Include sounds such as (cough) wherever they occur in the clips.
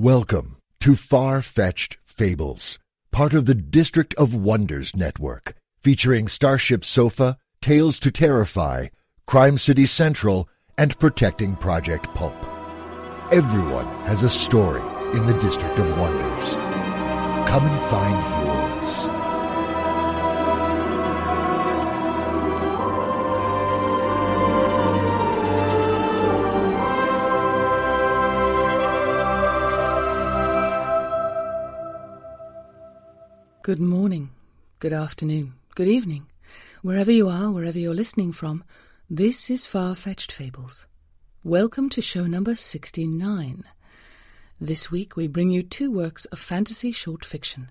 Welcome to Far Fetched Fables, part of the District of Wonders network, featuring Starship Sofa, Tales to Terrify, Crime City Central, and Protecting Project Pulp. Everyone has a story in the District of Wonders. Come and find Good morning, good afternoon, good evening. Wherever you are, wherever you're listening from, this is Far Fetched Fables. Welcome to show number 69. This week we bring you two works of fantasy short fiction,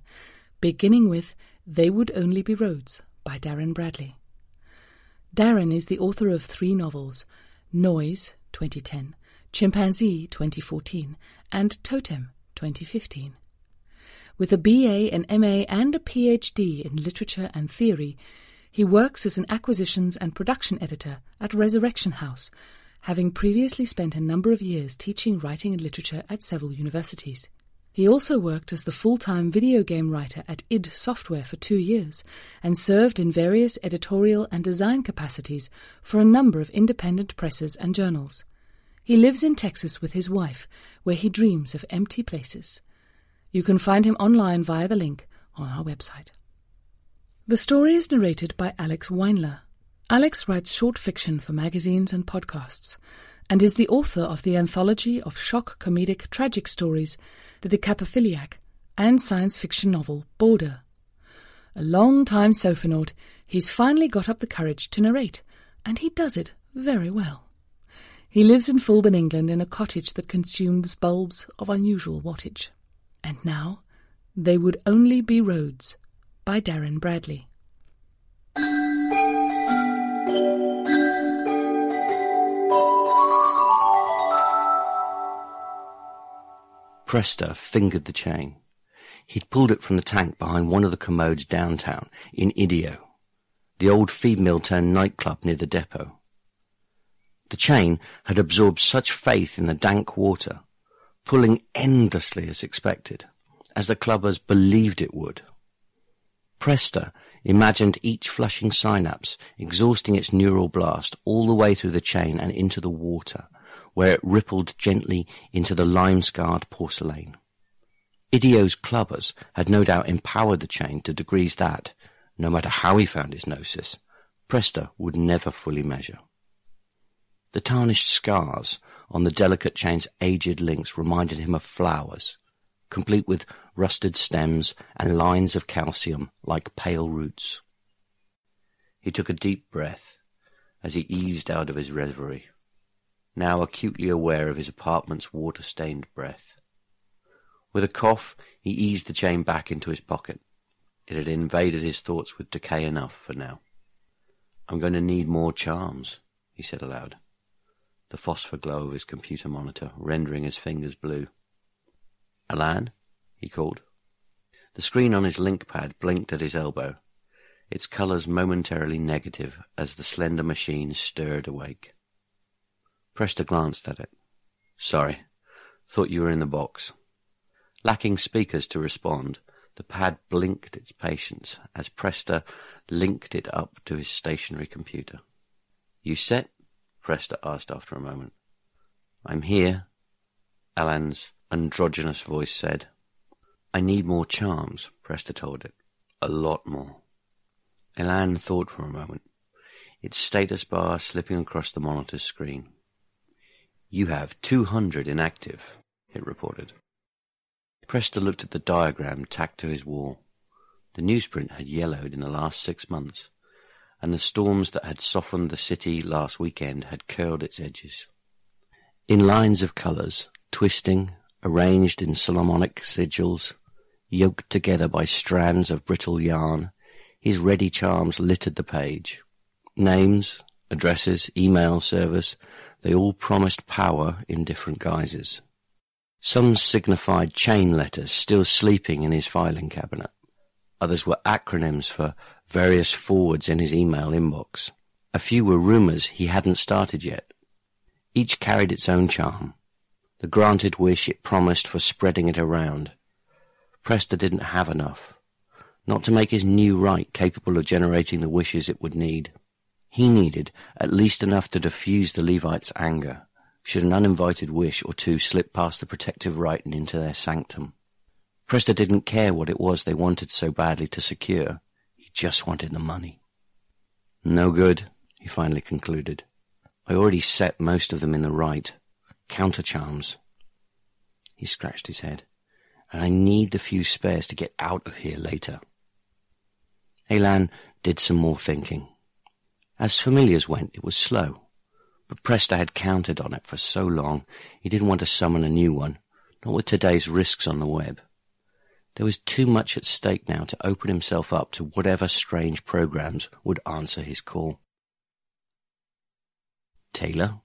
beginning with They Would Only Be Roads by Darin Bradley. Darin is the author of three novels Noise, 2010, Chimpanzee, 2014, and Totem, 2015. With a BA, an MA, and a PhD in literature and theory, he works as an acquisitions and production editor at Resurrection House, having previously spent a number of years teaching writing and literature at several universities. He also worked as the full time video game writer at id Software for two years and served in various editorial and design capacities for a number of independent presses and journals. He lives in Texas with his wife, where he dreams of empty places. You can find him online via the link on our website. The story is narrated by Alex Weinler. Alex writes short fiction for magazines and podcasts, and is the author of the anthology of shock comedic tragic stories, The Decapophiliac, and science fiction novel Border. A long time sofanaut, he's finally got up the courage to narrate, and he does it very well. He lives in Fulbourn, England, in a cottage that consumes bulbs of unusual wattage. And now, They Would Only Be Roads by Darin Bradley. Presta fingered the chain. He'd pulled it from the tank behind one of the commodes downtown, in Idio, the old feed mill turned nightclub near the depot. The chain had absorbed such faith in the dank water, pulling endlessly as expected, as the clubbers believed it would. Presta imagined each flushing synapse exhausting its neural blast all the way through the chain and into the water, where it rippled gently into the lime-scarred porcelain. Idio's clubbers had no doubt empowered the chain to degrees that, no matter how he found his gnosis, Presta would never fully measure. The tarnished scars on the delicate chain's aged links reminded him of flowers, complete with rusted stems and lines of calcium like pale roots. He took a deep breath as he eased out of his reverie, now acutely aware of his apartment's water-stained breath. With a cough, he eased the chain back into his pocket. It had invaded his thoughts with decay enough for now. I'm going to need more charms, he said aloud, the phosphor glow of his computer monitor rendering his fingers blue. Alan? he called. The screen on his link pad blinked at his elbow, its colors momentarily negative as the slender machine stirred awake. Presta glanced at it. Sorry, thought you were in the box. Lacking speakers to respond, the pad blinked its patience as Presta linked it up to his stationary computer. You set? Presta asked after a moment. I'm here, Alan's androgynous voice said. I need more charms, Presta told it. A lot more. Elan thought for a moment, its status bar slipping across the monitor's screen. You have 200 inactive, it reported. Presta looked at the diagram tacked to his wall. The newsprint had yellowed in the last six months, and the storms that had softened the city last weekend had curled its edges. In lines of colours, twisting, arranged in Solomonic sigils, yoked together by strands of brittle yarn, his ready charms littered the page. Names, addresses, email servers, they all promised power in different guises. Some signified chain letters still sleeping in his filing cabinet. Others were acronyms for various forwards in his email inbox. A few were rumors he hadn't started yet. Each carried its own charm, the granted wish it promised for spreading it around. Presta didn't have enough, not to make his new rite capable of generating the wishes it would need. He needed at least enough to diffuse the Levite's anger, should an uninvited wish or two slip past the protective rite and into their sanctum. Presta didn't care what it was they wanted so badly to secure. Just wanted the money. No good, he finally concluded. I already set most of them in the rite. Counter charms. He scratched his head. And I need the few spares to get out of here later. Elan did some more thinking. As familiars went, it was slow. But Presta had counted on it for so long, he didn't want to summon a new one, not with today's risks on the web. There was too much at stake now to open himself up to whatever strange programs would answer his call. Taylor,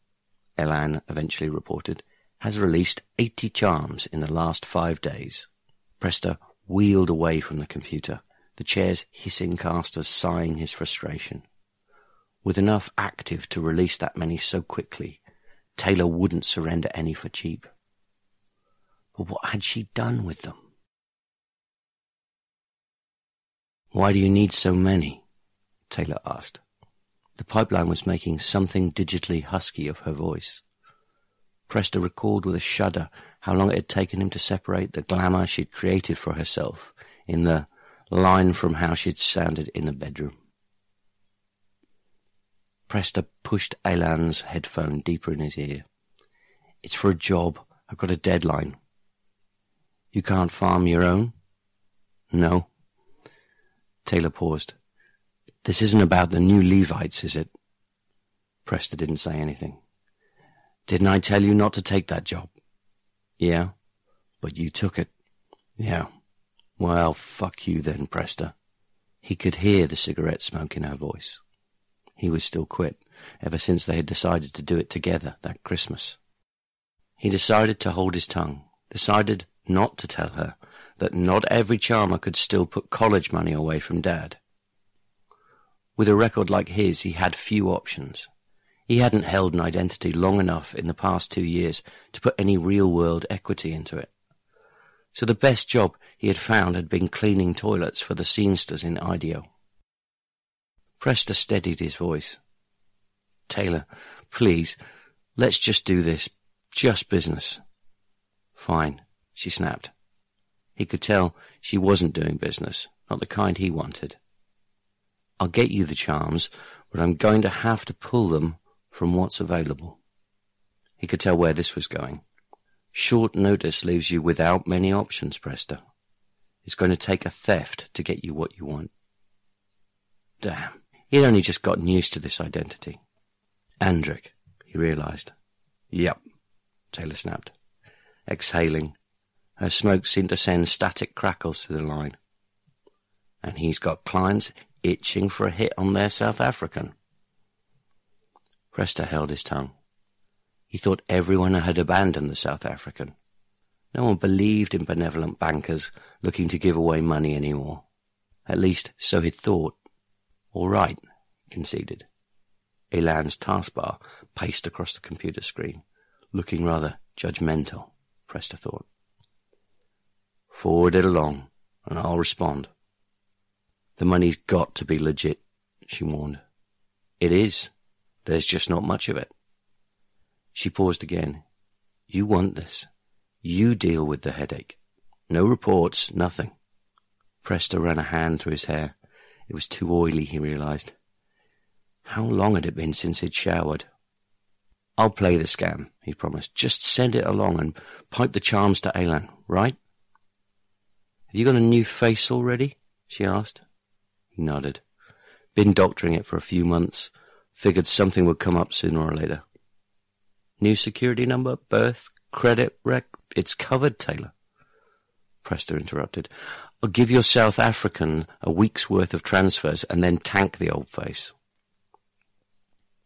Elan eventually reported, has released 80 charms in the last five days. Presta wheeled away from the computer, the chair's hissing casters sighing his frustration. With enough active to release that many so quickly, Taylor wouldn't surrender any for cheap. But what had she done with them? Why do you need so many? Taylor asked. The pipeline was making something digitally husky of her voice. Presta recalled with a shudder how long it had taken him to separate the glamour she'd created for herself in the line from how she'd sounded in the bedroom. Presta pushed Elan's headphone deeper in his ear. It's for a job. I've got a deadline. You can't farm your own? No. Taylor paused. This isn't about the new Levites, is it? Presta didn't say anything. Didn't I tell you not to take that job? Yeah, but you took it. Yeah. Well, fuck you then, Presta. He could hear the cigarette smoke in her voice. He was still quit, ever since they had decided to do it together that Christmas. He decided to hold his tongue, decided not to tell her that not every charmer could still put college money away from Dad. With a record like his, he had few options. He hadn't held an identity long enough in the past two years to put any real-world equity into it. So the best job he had found had been cleaning toilets for the scenesters in Idio. Presta steadied his voice. Taylor, please, let's just do this. Just business. Fine, she snapped. He could tell she wasn't doing business, not the kind he wanted. I'll get you the charms, but I'm going to have to pull them from what's available. He could tell where this was going. Short notice leaves you without many options, Presta. It's going to take a theft to get you what you want. Damn. He'd only just gotten used to this identity. Andric, he realized. Yep, Taylor snapped. Exhaling, her smoke seemed to send static crackles through the line. And he's got clients itching for a hit on their South African. Presta held his tongue. He thought everyone had abandoned the South African. No one believed in benevolent bankers looking to give away money anymore. At least, so he'd thought. All right, he conceded. Elan's taskbar paced across the computer screen, looking rather judgmental, Presta thought. Forward it along, and I'll respond. The money's got to be legit, she warned. It is. There's just not much of it. She paused again. You want this. You deal with the headache. No reports, nothing. Presta ran a hand through his hair. It was too oily, he realized. How long had it been since he'd showered? I'll play the scam, he promised. Just send it along and pipe the charms to Alan, right? Have you got a new face already? she asked. He nodded. Been doctoring it for a few months. Figured something would come up sooner or later. New security number, birth, credit rec. It's covered, Taylor. Presta interrupted. I'll give your South African a week's worth of transfers and then tank the old face.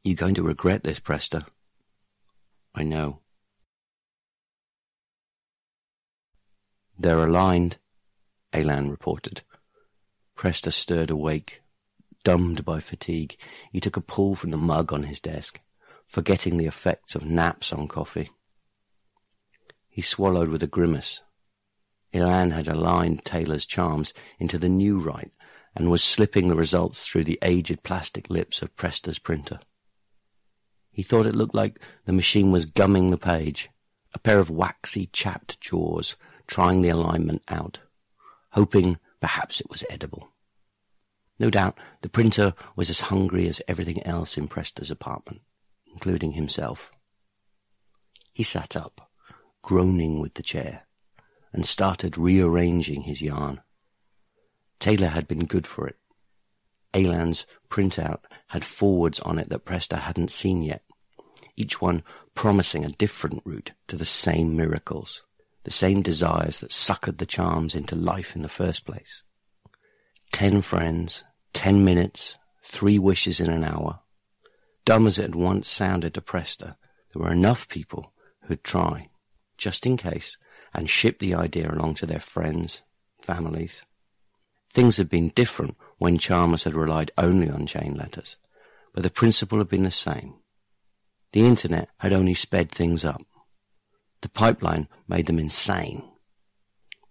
You're going to regret this, Presta. I know. They're aligned, Alan reported. Presta stirred awake, dumbed by fatigue. He took a pull from the mug on his desk, forgetting the effects of naps on coffee. He swallowed with a grimace. Ilan had aligned Taylor's charms into the new rite and was slipping the results through the aged plastic lips of Presta's printer. He thought it looked like the machine was gumming the page, a pair of waxy, chapped jaws trying the alignment out, hoping perhaps it was edible. No doubt the printer was as hungry as everything else in Presta's apartment, including himself. He sat up, groaning with the chair, and started rearranging his yarn. Taylor had been good for it. Alan's printout had forwards on it that Presta hadn't seen yet, each one promising a different route to the same miracles, the same desires that suckered the charms into life in the first place. Ten friends, ten minutes, three wishes in an hour. Dumb as it had once sounded to Presta, there were enough people who'd try, just in case, and ship the idea along to their friends, families. Things had been different when charmers had relied only on chain letters, but the principle had been the same. The internet had only sped things up. The pipeline made them insane.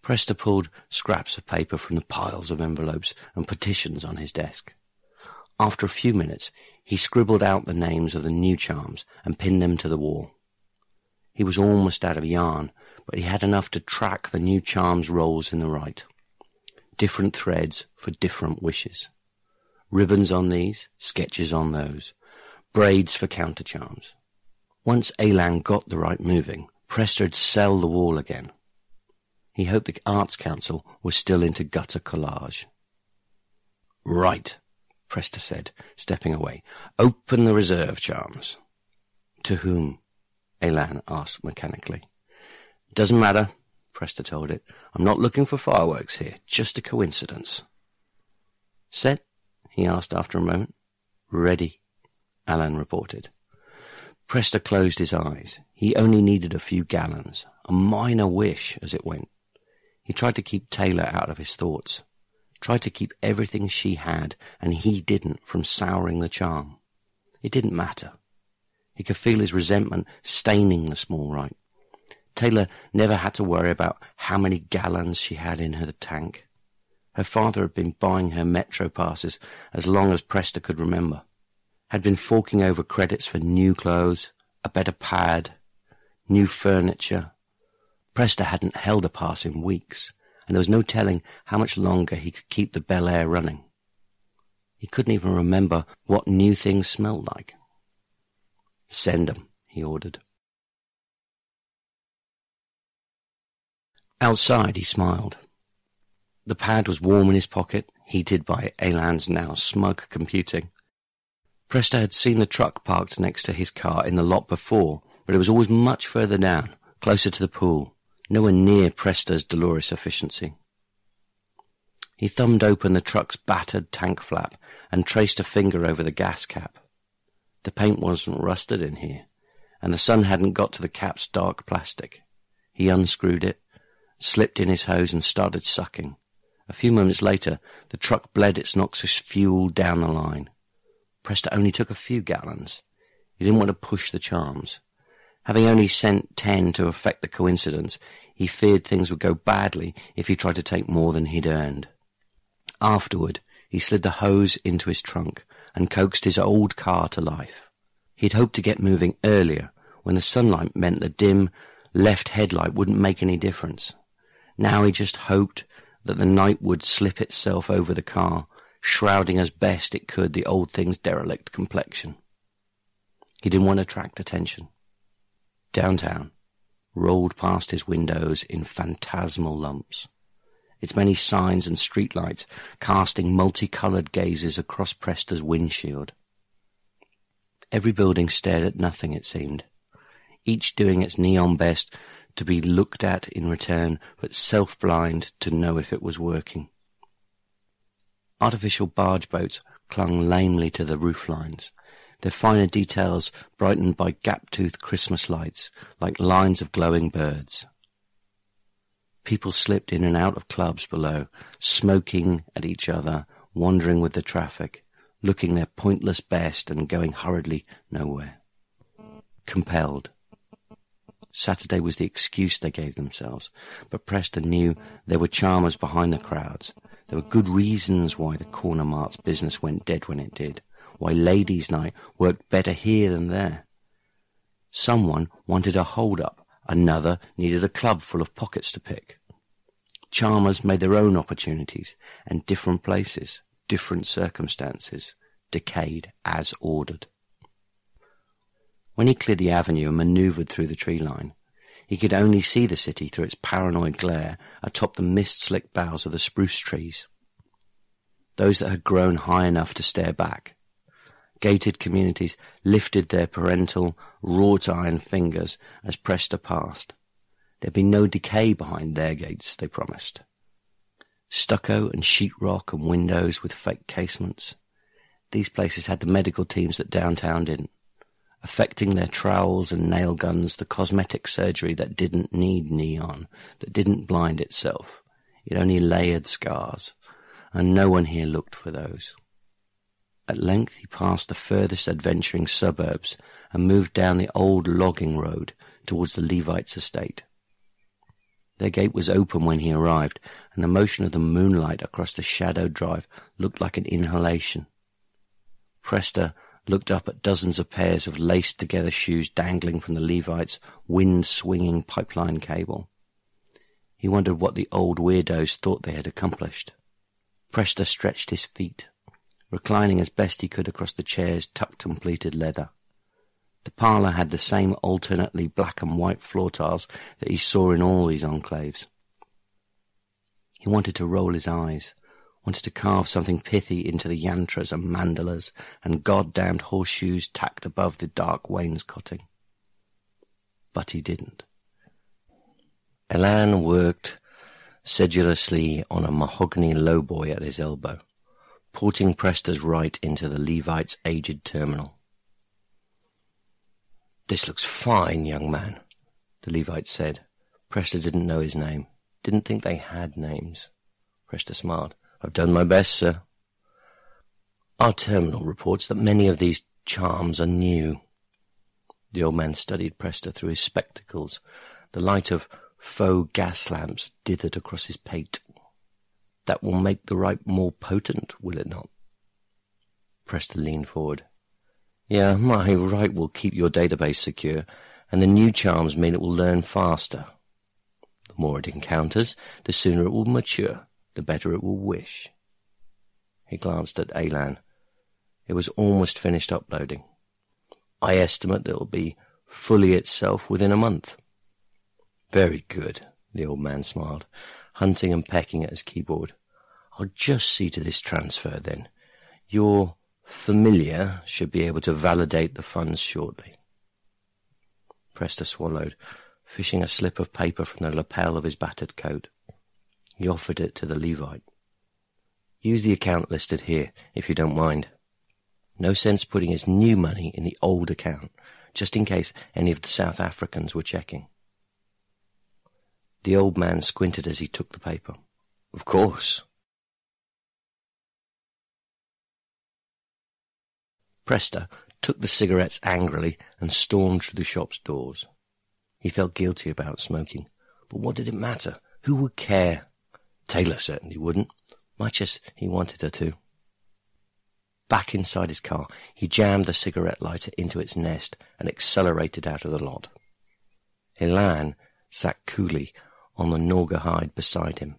Presta pulled scraps of paper from the piles of envelopes and petitions on his desk. After a few minutes, he scribbled out the names of the new charms and pinned them to the wall. He was almost out of yarn, but he had enough to track the new charms' roles in the rite. Different threads for different wishes. Ribbons on these, sketches on those, braids for counter charms. Once Alan got the rite moving, Presta'd sell the wall again. He hoped the Arts Council was still into gutter collage. Right, Presta said, stepping away. Open the reserve charms. To whom? Alan asked mechanically. Doesn't matter, Presta told it. I'm not looking for fireworks here, just a coincidence. Set? he asked after a moment. Ready. Alan reported. Presta closed his eyes. He only needed a few gallons, a minor wish as it went. He tried to keep Taylor out of his thoughts, tried to keep everything she had and he didn't from souring the charm. It didn't matter. He could feel his resentment staining the small rite. Taylor never had to worry about how many gallons she had in her tank. Her father had been buying her metro passes as long as Presta could remember had been forking over credits for new clothes, a better pad, new furniture. Presta hadn't held a pass in weeks, and there was no telling how much longer he could keep the Bel Air running. He couldn't even remember what new things smelled like. Send 'em, he ordered. Outside, he smiled. The pad was warm in his pocket, heated by Alan's now smug computing. Presta had seen the truck parked next to his car in the lot before, but it was always much further down, closer to the pool, nowhere near Presta's Dolores efficiency. He thumbed open the truck's battered tank flap and traced a finger over the gas cap. The paint wasn't rusted in here, and the sun hadn't got to the cap's dark plastic. He unscrewed it, slipped in his hose and started sucking. A few moments later, the truck bled its noxious fuel down the line. Presta only took a few gallons. He didn't want to push the charms. Having only sent ten to effect the coincidence, he feared things would go badly if he tried to take more than he'd earned. Afterward, he slid the hose into his trunk and coaxed his old car to life. He'd hoped to get moving earlier, when the sunlight meant the dim, left headlight wouldn't make any difference. Now he just hoped that the night would slip itself over the car, shrouding as best it could the old thing's derelict complexion. He didn't want to attract attention. Downtown rolled past his windows in phantasmal lumps, its many signs and streetlights casting multicolored gazes across Presta's windshield. Every building stared at nothing, it seemed, each doing its neon best to be looked at in return, but self-blind to know if it was working. Artificial bargeboards clung lamely to the roof lines, their finer details brightened by gap-toothed Christmas lights, like lines of glowing birds. People slipped in and out of clubs below, smoking at each other, wandering with the traffic, looking their pointless best and going hurriedly nowhere. Compelled. Saturday was the excuse they gave themselves, but Preston knew there were charmers behind the crowds. There were good reasons why the corner mart's business went dead when it did, why ladies' night worked better here than there. Someone wanted a hold-up, another needed a club full of pockets to pick. Charmers made their own opportunities, and different places different circumstances, decayed as ordered. When he cleared the avenue and maneuvered through the tree line, he could only see the city through its paranoid glare atop the mist-slicked boughs of the spruce trees. Those that had grown high enough to stare back. Gated communities lifted their parental, wrought-iron fingers as Presta passed. There'd be no decay behind their gates, they promised stucco and sheetrock and windows with fake casements. These places had the medical teams that downtown didn't, affecting their trowels and nail guns the cosmetic surgery that didn't need neon, that didn't blind itself. It only layered scars, and no one here looked for those. At length he passed the furthest adventuring suburbs and moved down the old logging road towards the Levites' estate. Their gate was open when he arrived, and the motion of the moonlight across the shadowed drive looked like an inhalation. Presta looked up at dozens of pairs of laced together shoes dangling from the Levite's wind swinging pipeline cable. He wondered what the old weirdos thought they had accomplished. Presta stretched his feet, reclining as best he could across the chair's tucked and pleated leather. The parlour had the same alternately black and white floor tiles that he saw in all these enclaves. He wanted to roll his eyes, wanted to carve something pithy into the yantras and mandalas and goddamned horseshoes tacked above the dark wainscoting. But he didn't. Elan worked sedulously on a mahogany lowboy at his elbow, porting Presta's rite into the Levite's aged terminal. This looks fine, young man, the Levite said. Presta didn't know his name. Didn't think they had names. Presta smiled. I've done my best, sir. Our terminal reports that many of these charms are new. The old man studied Presta through his spectacles. The light of faux gas lamps dithered across his pate. That will make the rite more potent, will it not? Presta leaned forward. Yeah, my rite will keep your database secure, and the new charms mean it will learn faster. The more it encounters, the sooner it will mature, the better it will wish. He glanced at Elan. It was almost finished uploading. I estimate that it will be fully itself within a month. Very good, the old man smiled, hunting and pecking at his keyboard. I'll just see to this transfer then. Your Familiar should be able to validate the funds shortly. Presta swallowed, fishing a slip of paper from the lapel of his battered coat. He offered it to the Levite. Use the account listed here, if you don't mind. No sense putting his new money in the old account, just in case any of the South Africans were checking. The old man squinted as he took the paper. Of course. Presta took the cigarettes angrily and stormed through the shop's doors. He felt guilty about smoking, but what did it matter? Who would care? Taylor certainly wouldn't, much as he wanted her to. Back inside his car, he jammed the cigarette lighter into its nest and accelerated out of the lot. Elan sat coolly on the Naugahyde beside him,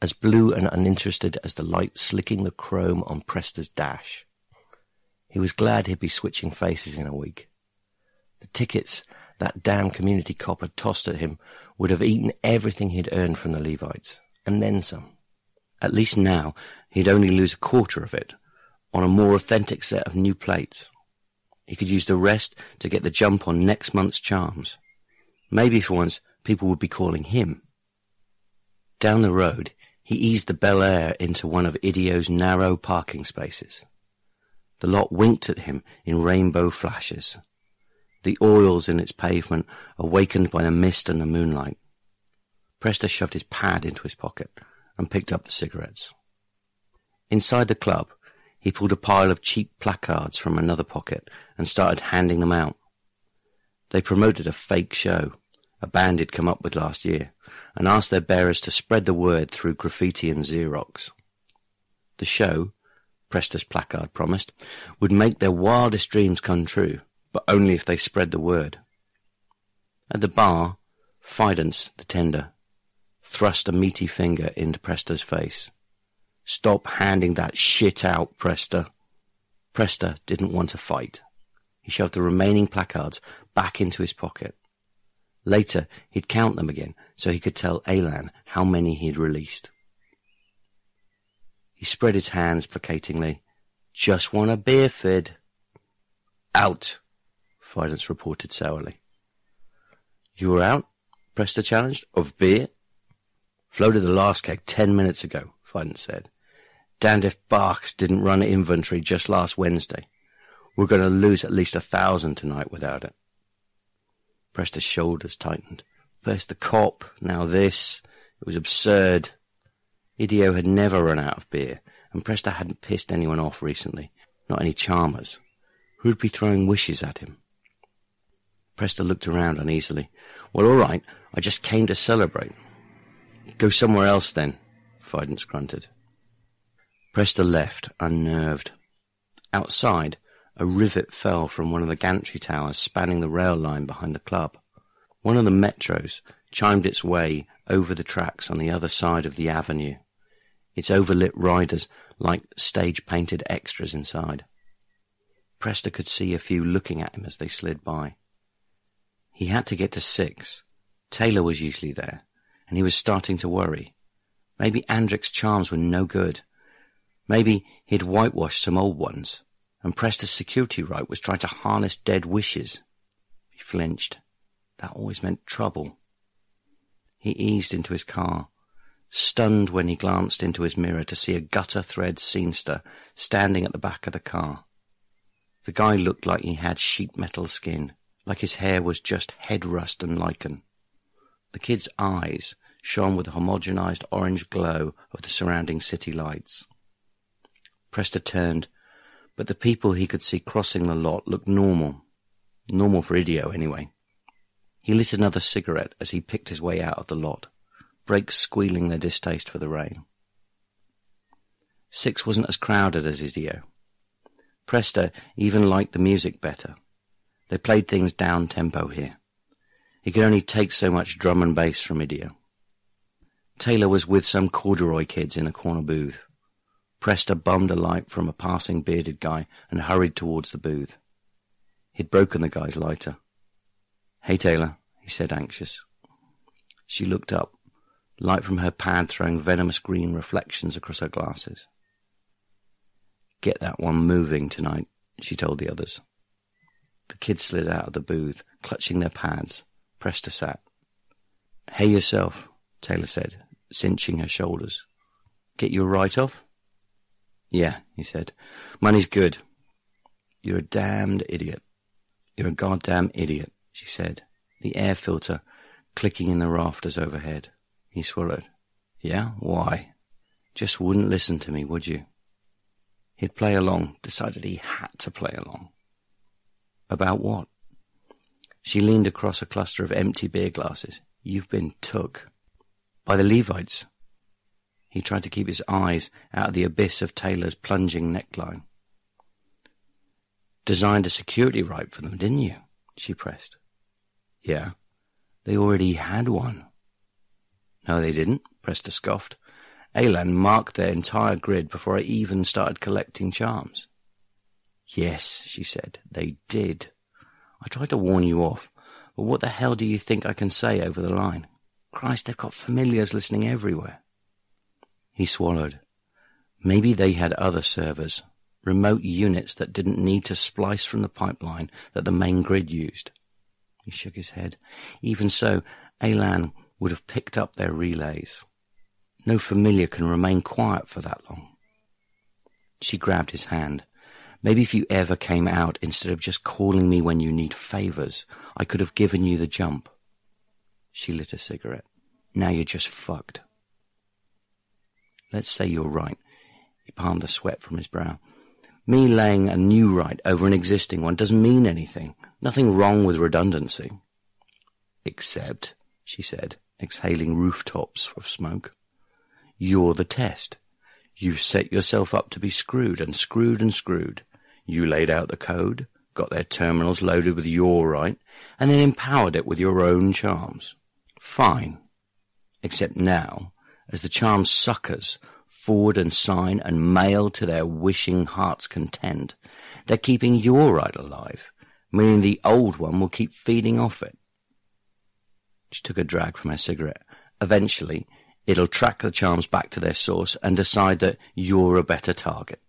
as blue and uninterested as the light slicking the chrome on Presta's dash. He was glad he'd be switching faces in a week. The tickets that damn community cop had tossed at him would have eaten everything he'd earned from the Levites, and then some. At least now he'd only lose a quarter of it on a more authentic set of new plates. He could use the rest to get the jump on next month's charms. Maybe for once people would be calling him. Down the road, he eased the Bel Air into one of Idio's narrow parking spaces. The lot winked at him in rainbow flashes, the oils in its pavement awakened by the mist and the moonlight. Presta shoved his pad into his pocket and picked up the cigarettes. Inside the club, he pulled a pile of cheap placards from another pocket and started handing them out. They promoted a fake show, a band he'd come up with last year, and asked their bearers to spread the word through graffiti and Xerox. The show, Presta's placard promised, would make their wildest dreams come true, but only if they spread the word. At the bar, Fidance, the tender, thrust a meaty finger into Presta's face. Stop handing that shit out, Presta. Presta didn't want to fight. He shoved the remaining placards back into his pocket. Later, he'd count them again so he could tell Elan how many he'd released. He spread his hands placatingly. Just want a beer, Fid. Out, Fidance reported sourly. You were out? Presta challenged. Of beer? Floated the last keg ten minutes ago, Fidance said. Damned if Barks didn't run inventory just last Wednesday. We're going to lose at least a thousand tonight without it. Presta's shoulders tightened. First the cop, now this. It was absurd. Idio had never run out of beer, and Presta hadn't pissed anyone off recently. Not any charmers. Who'd be throwing wishes at him? Presta looked around uneasily. Well, all right. I just came to celebrate. Go somewhere else then, Fidance grunted. Presta left, unnerved. Outside, a rivet fell from one of the gantry towers spanning the rail line behind the club. One of the metros chimed its way over the tracks on the other side of the avenue, its overlit riders like stage-painted extras inside. Presta could see a few looking at him as they slid by. He had to get to six. Taylor was usually there, and he was starting to worry. Maybe Andric's charms were no good. Maybe he'd whitewashed some old ones, and Presta's security rite was trying to harness dead wishes. He flinched. That always meant trouble. He eased into his car, stunned when he glanced into his mirror to see a gutter thread scenester standing at the back of the car. The guy looked like he had sheet metal skin like his hair was just head rust and lichen. The kid's eyes shone with the homogenized orange glow of the surrounding city lights. Presta turned, but the people he could see crossing the lot looked normal. Normal for Idio, anyway. He lit another cigarette as he picked his way out of the lot, brakes squealing their distaste for the rain. Six wasn't as crowded as Idio. Presta even liked the music better. They played things down tempo here. He could only take so much drum and bass from Idio. Taylor was with some corduroy kids in a corner booth. Presta bummed a light from a passing bearded guy and hurried towards the booth. He'd broken the guy's lighter. Hey, Taylor, he said, anxious. She looked up, light from her pad throwing venomous green reflections across her glasses. Get that one moving tonight, she told the others. The kids slid out of the booth, clutching their pads. Presta sat. Hey yourself, Taylor said, cinching her shoulders. Get you a write-off? Yeah, he said. Money's good. You're a damned idiot. You're a goddamn idiot, she said, the air filter clicking in the rafters overhead. He swallowed. Yeah? Why? Just wouldn't listen to me, would you? He'd play along, decided he had to play along. About what? She leaned across a cluster of empty beer glasses. You've been took. By the Levites. He tried to keep his eyes out of the abyss of Taylor's plunging neckline. Designed a security rite for them, didn't you? She pressed. Yeah. They already had one. No, they didn't, Presta scoffed. Alan marked their entire grid before I even started collecting charms. Yes, she said, they did. I tried to warn you off, but what the hell do you think I can say over the line? Christ, they've got familiars listening everywhere. He swallowed. Maybe they had other servers, remote units that didn't need to splice from the pipeline that the main grid used. He shook his head. Even so, Alan would have picked up their relays. No familiar can remain quiet for that long. She grabbed his hand. Maybe if you ever came out instead of just calling me when you need favors, I could have given you the jump. She lit a cigarette. Now you're just fucked. Let's say you're right. He palmed the sweat from his brow. Me laying a new rite over an existing one doesn't mean anything. Nothing wrong with redundancy. Except, she said, exhaling rooftops of smoke, you're the test. You've set yourself up to be screwed and screwed and screwed. You laid out the code, got their terminals loaded with your rite, and then empowered it with your own charms. Fine. Except now, as the charm suckers forward and sign and mail to their wishing heart's content, they're keeping your rite alive, meaning the old one will keep feeding off it. She took a drag from her cigarette. Eventually, it'll track the charms back to their source and decide that you're a better target.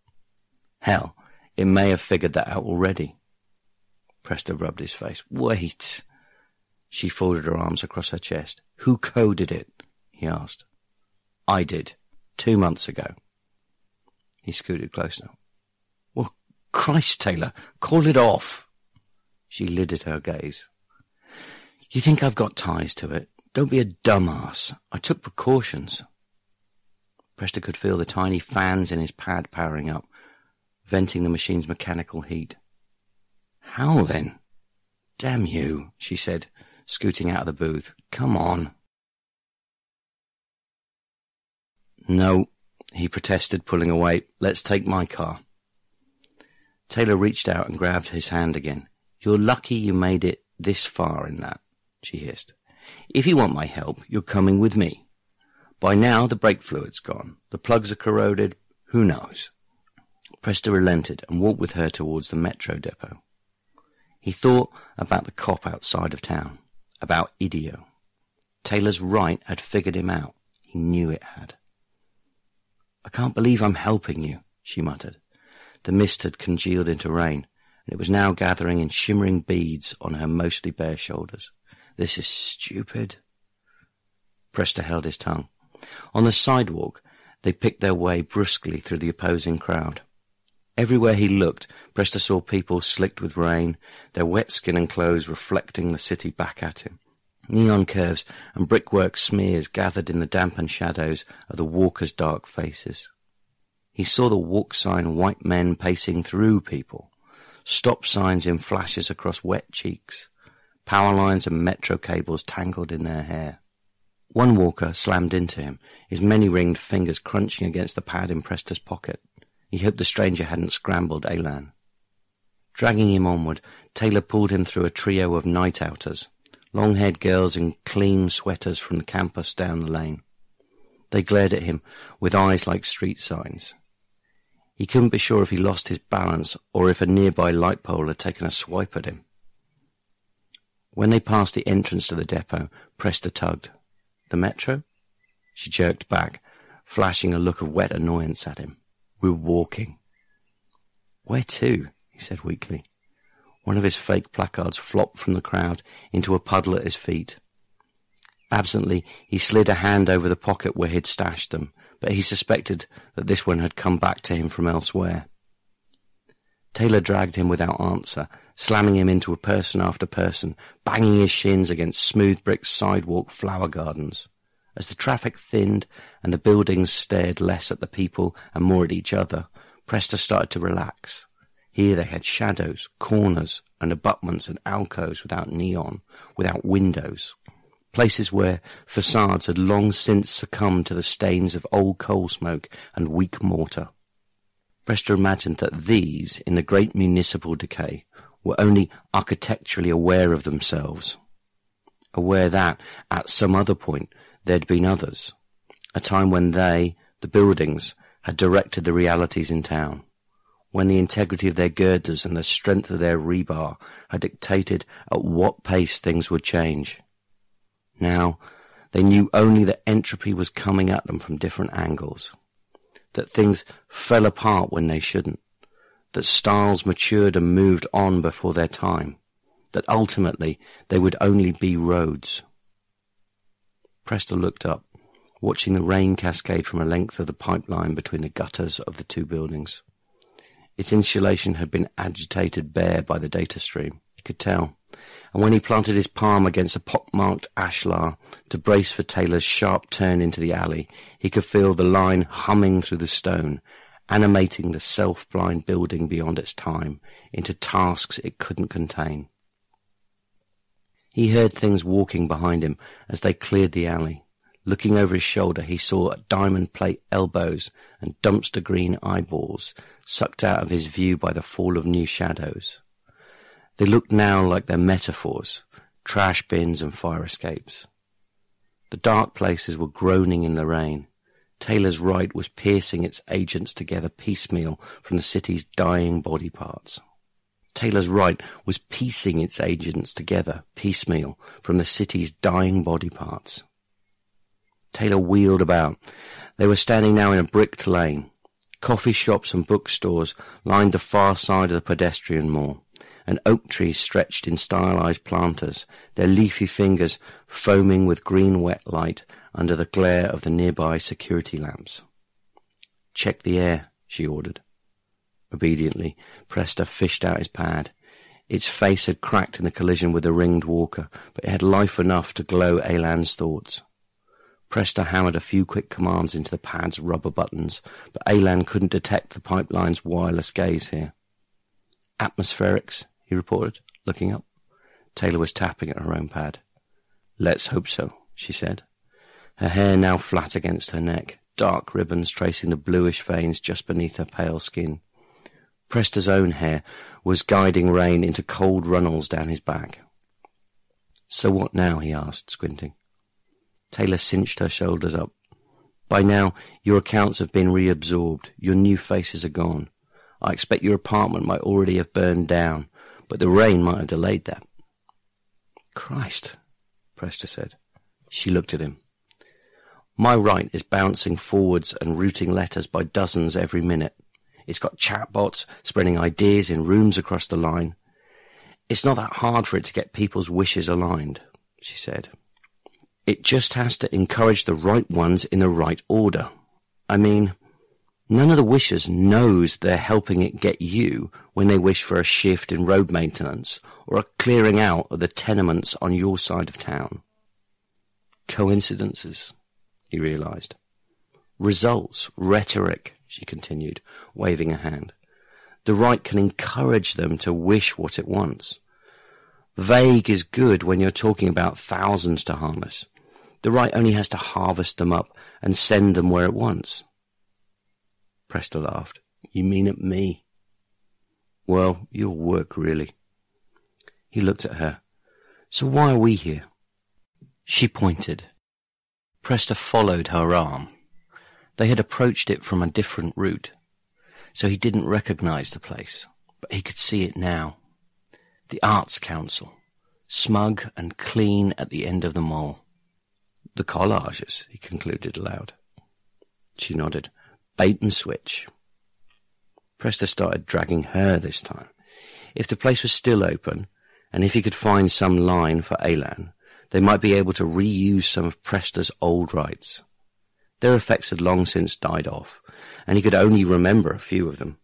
Hell, it may have figured that out already. Presta rubbed his face. Wait. She folded her arms across her chest. Who coded it? he asked. I did. Two months ago. He scooted closer. Well, Christ, Taylor, call it off. She lidded her gaze. You think I've got ties to it? Don't be a dumbass. I took precautions. Presta could feel the tiny fans in his pad powering up, venting the machine's mechanical heat. How then? Damn you, she said, scooting out of the booth. Come on. No, he protested, pulling away. Let's take my car. Taylor reached out and grabbed his hand again. You're lucky you made it this far in that, she hissed. If you want my help, you're coming with me. By now, the brake fluid's gone. The plugs are corroded. Who knows? Presta relented and walked with her towards the metro depot. He thought about the cop outside of town, about Idio. Taylor's rite had figured him out. He knew it had. I can't believe I'm helping you, she muttered. The mist had congealed into rain, and it was now gathering in shimmering beads on her mostly bare shoulders. This is stupid. Presta held his tongue. On the sidewalk, they picked their way brusquely through the opposing crowd. Everywhere he looked, Presta saw people slicked with rain, their wet skin and clothes reflecting the city back at him. Neon curves and brickwork smears gathered in the dampened shadows of the walkers' dark faces. He saw the walk sign white men pacing through people, stop signs in flashes across wet cheeks, power lines and metro cables tangled in their hair. One walker slammed into him, his many-ringed fingers crunching against the pad in Presta's pocket. He hoped the stranger hadn't scrambled Alan. Dragging him onward, Taylor pulled him through a trio of night-outers, long-haired girls in clean sweaters from the campus down the lane. They glared at him with eyes like street signs. He couldn't be sure if he lost his balance or if a nearby light pole had taken a swipe at him. When they passed the entrance to the depot, Presta tugged. The metro? She jerked back, flashing a look of wet annoyance at him. We're walking. Where to? he said weakly. One of his fake placards flopped from the crowd into a puddle at his feet. Absently, he slid a hand over the pocket where he'd stashed them, but he suspected that this one had come back to him from elsewhere. Taylor dragged him without answer, slamming him into a person after person, banging his shins against smooth brick sidewalk flower gardens. As the traffic thinned and the buildings stared less at the people and more at each other, Presta started to relax. Here they had shadows, corners, and abutments and alcoves without neon, without windows. Places where facades had long since succumbed to the stains of old coal smoke and weak mortar. Presta imagined that these, in the great municipal decay, were only architecturally aware of themselves. aware that, at some other point, there'd been others, a time when they, the buildings, had directed the realities in town, when the integrity of their girders and the strength of their rebar had dictated at what pace things would change. Now, they knew only that entropy was coming at them from different angles, that things fell apart when they shouldn't, that styles matured and moved on before their time, that ultimately they would only be roads. Presta looked up, watching the rain cascade from a length of the pipeline between the gutters of the two buildings. Its insulation had been agitated bare by the data stream. He could tell. And when he planted his palm against a pockmarked ashlar to brace for Taylor's sharp turn into the alley, he could feel the line humming through the stone animating the self-blind building beyond its time into tasks it couldn't contain. He heard things walking behind him as they cleared the alley. Looking over his shoulder, he saw diamond plate elbows and dumpster green eyeballs sucked out of his view by the fall of new shadows. They looked now like their metaphors, trash bins and fire escapes. The dark places were groaning in the rain. Taylor's rite was piercing its agents together piecemeal from the city's dying body parts. Taylor's rite was piecing its agents together piecemeal from the city's dying body parts. Taylor wheeled about. They were standing now in a bricked lane. Coffee shops and bookstores lined the far side of the pedestrian mall, and oak trees stretched in stylized planters, their leafy fingers foaming with green wet light under the glare of the nearby security lamps. Check the air, she ordered. Obediently, Presta fished out his pad. Its face had cracked in the collision with the ringed walker, but it had life enough to glow Elan's thoughts. Presta hammered a few quick commands into the pad's rubber buttons, but Elan couldn't detect the pipeline's wireless gaze here. Atmospherics, he reported, looking up. Taylor was tapping at her own pad. Let's hope so, she said her hair now flat against her neck, dark ribbons tracing the bluish veins just beneath her pale skin. Presta's own hair was guiding rain into cold runnels down his back. So what now? he asked, squinting. Taylor cinched her shoulders up. By now, your accounts have been reabsorbed. Your new faces are gone. I expect your apartment might already have burned down, but the rain might have delayed that. Christ, Presta said. She looked at him. My rite is bouncing forwards and routing letters by dozens every minute. It's got chatbots spreading ideas in rooms across the line. It's not that hard for it to get people's wishes aligned, she said. It just has to encourage the right ones in the right order. I mean, none of the wishers knows they're helping it get you when they wish for a shift in road maintenance or a clearing out of the tenements on your side of town. Coincidences he realized. Results, rhetoric, she continued, waving a hand. The rite can encourage them to wish what it wants. Vague is good when you're talking about thousands to harness. The rite only has to harvest them up and send them where it wants. Presta laughed. You mean at me? Well, your work, really. He looked at her. So why are we here? She pointed. Presta followed her arm. They had approached it from a different route, so he didn't recognize the place, but he could see it now. The Arts Council, smug and clean at the end of the mall. The collages, he concluded aloud. She nodded. Bait and switch. Presta started dragging her this time. If the place was still open, and if he could find some line for Elan, they might be able to reuse some of Presta's old rites. Their effects had long since died off, and he could only remember a few of them.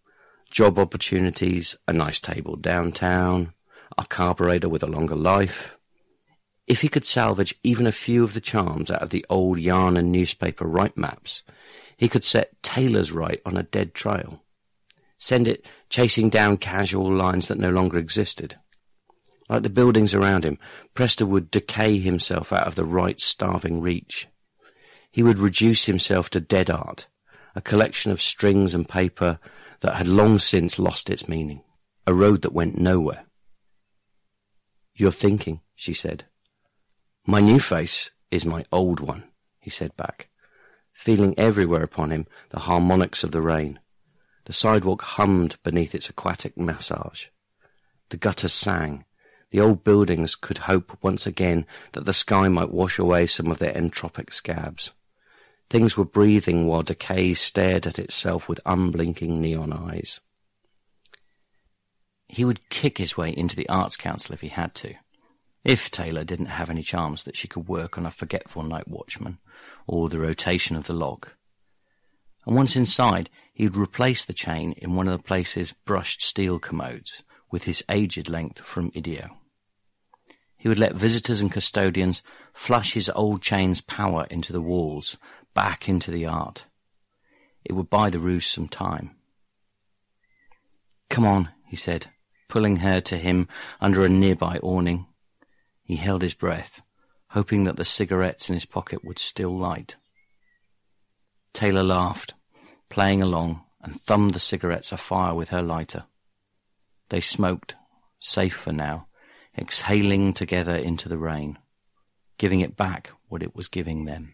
Job opportunities, a nice table downtown, a carburetor with a longer life. If he could salvage even a few of the charms out of the old yarn and newspaper rite maps, he could set Taylor's rite on a dead trail. Send it chasing down casual lines that no longer existed. Like the buildings around him, Presta would decay himself out of the rite starving reach. He would reduce himself to dead art, a collection of strings and paper that had long since lost its meaning, a road that went nowhere. You're thinking, she said. My new face is my old one, he said back, feeling everywhere upon him the harmonics of the rain. The sidewalk hummed beneath its aquatic massage. The gutters sang. The old buildings could hope once again that the sky might wash away some of their entropic scabs. Things were breathing while decay stared at itself with unblinking neon eyes. He would kick his way into the Arts Council if he had to. If Taylor didn't have any charms that she could work on a forgetful night watchman, or the rotation of the lock. And once inside, he would replace the chain in one of the place's brushed steel commodes with his aged length from Idio. He would let visitors and custodians flush his old chain's power into the walls back into the art. It would buy the ruse some time. Come on, he said, pulling her to him under a nearby awning. He held his breath, hoping that the cigarettes in his pocket would still light. Taylor laughed, playing along, and thumbed the cigarettes afire with her lighter. They smoked, safe for now, exhaling together into the rain, giving it back what it was giving them.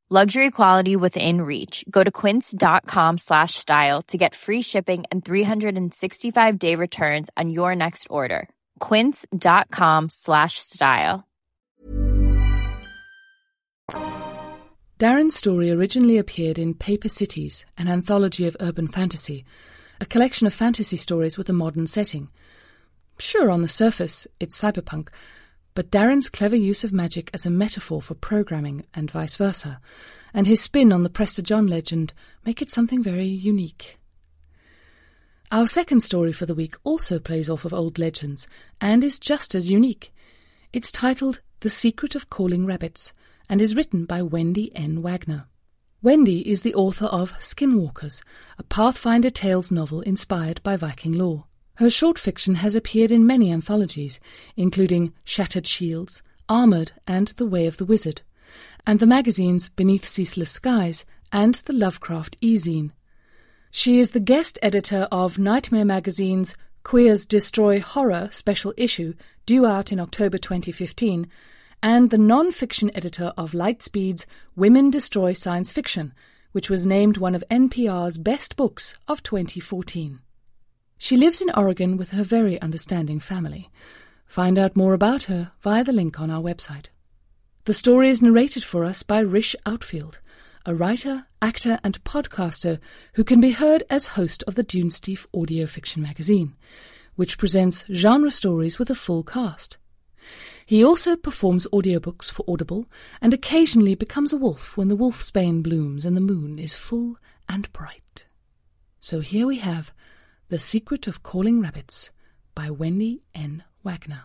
Luxury quality within reach. Go to quince.com slash style to get free shipping and 365 day returns on your next order. Quince.com slash style. Darin's story originally appeared in Paper Cities, an anthology of urban fantasy, a collection of fantasy stories with a modern setting. Sure, on the surface, it's cyberpunk, but Darin's clever use of magic as a metaphor for programming and vice versa, and his spin on the Prester John legend make it something very unique. Our second story for the week also plays off of old legends and is just as unique. It's titled The Secret of Calling Rabbits and is written by Wendy N. Wagner. Wendy is the author of Skinwalkers, a Pathfinder Tales novel inspired by Viking lore. Her short fiction has appeared in many anthologies, including Shattered Shields, Armored, and The Way of the Wizard, and the magazines Beneath Ceaseless Skies and the Lovecraft e-zine. She is the guest editor of Nightmare Magazine's Queers Destroy Horror special issue, due out in October 2015, and the non-fiction editor of Lightspeed's Women Destroy Science Fiction, which was named one of NPR's best books of 2014. She lives in Oregon with her very understanding family. Find out more about her via the link on our website. The story is narrated for us by Rish Outfield, a writer, actor, and podcaster who can be heard as host of the Dunesteef audio fiction magazine, which presents genre stories with a full cast. He also performs audiobooks for Audible and occasionally becomes a wolf when the wolfsbane blooms and the moon is full and bright. So here we have the Secret of Calling Rabbits by Wendy N. Wagner.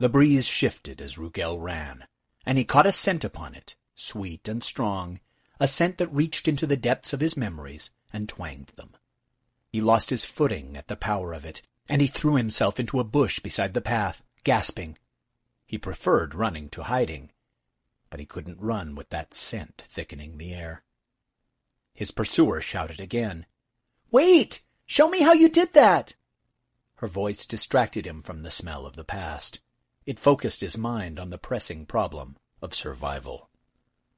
The breeze shifted as Rugel ran, and he caught a scent upon it, sweet and strong, a scent that reached into the depths of his memories and twanged them. He lost his footing at the power of it, and he threw himself into a bush beside the path, gasping. He preferred running to hiding, but he couldn't run with that scent thickening the air. His pursuer shouted again. Wait! Show me how you did that! Her voice distracted him from the smell of the past. It focused his mind on the pressing problem of survival.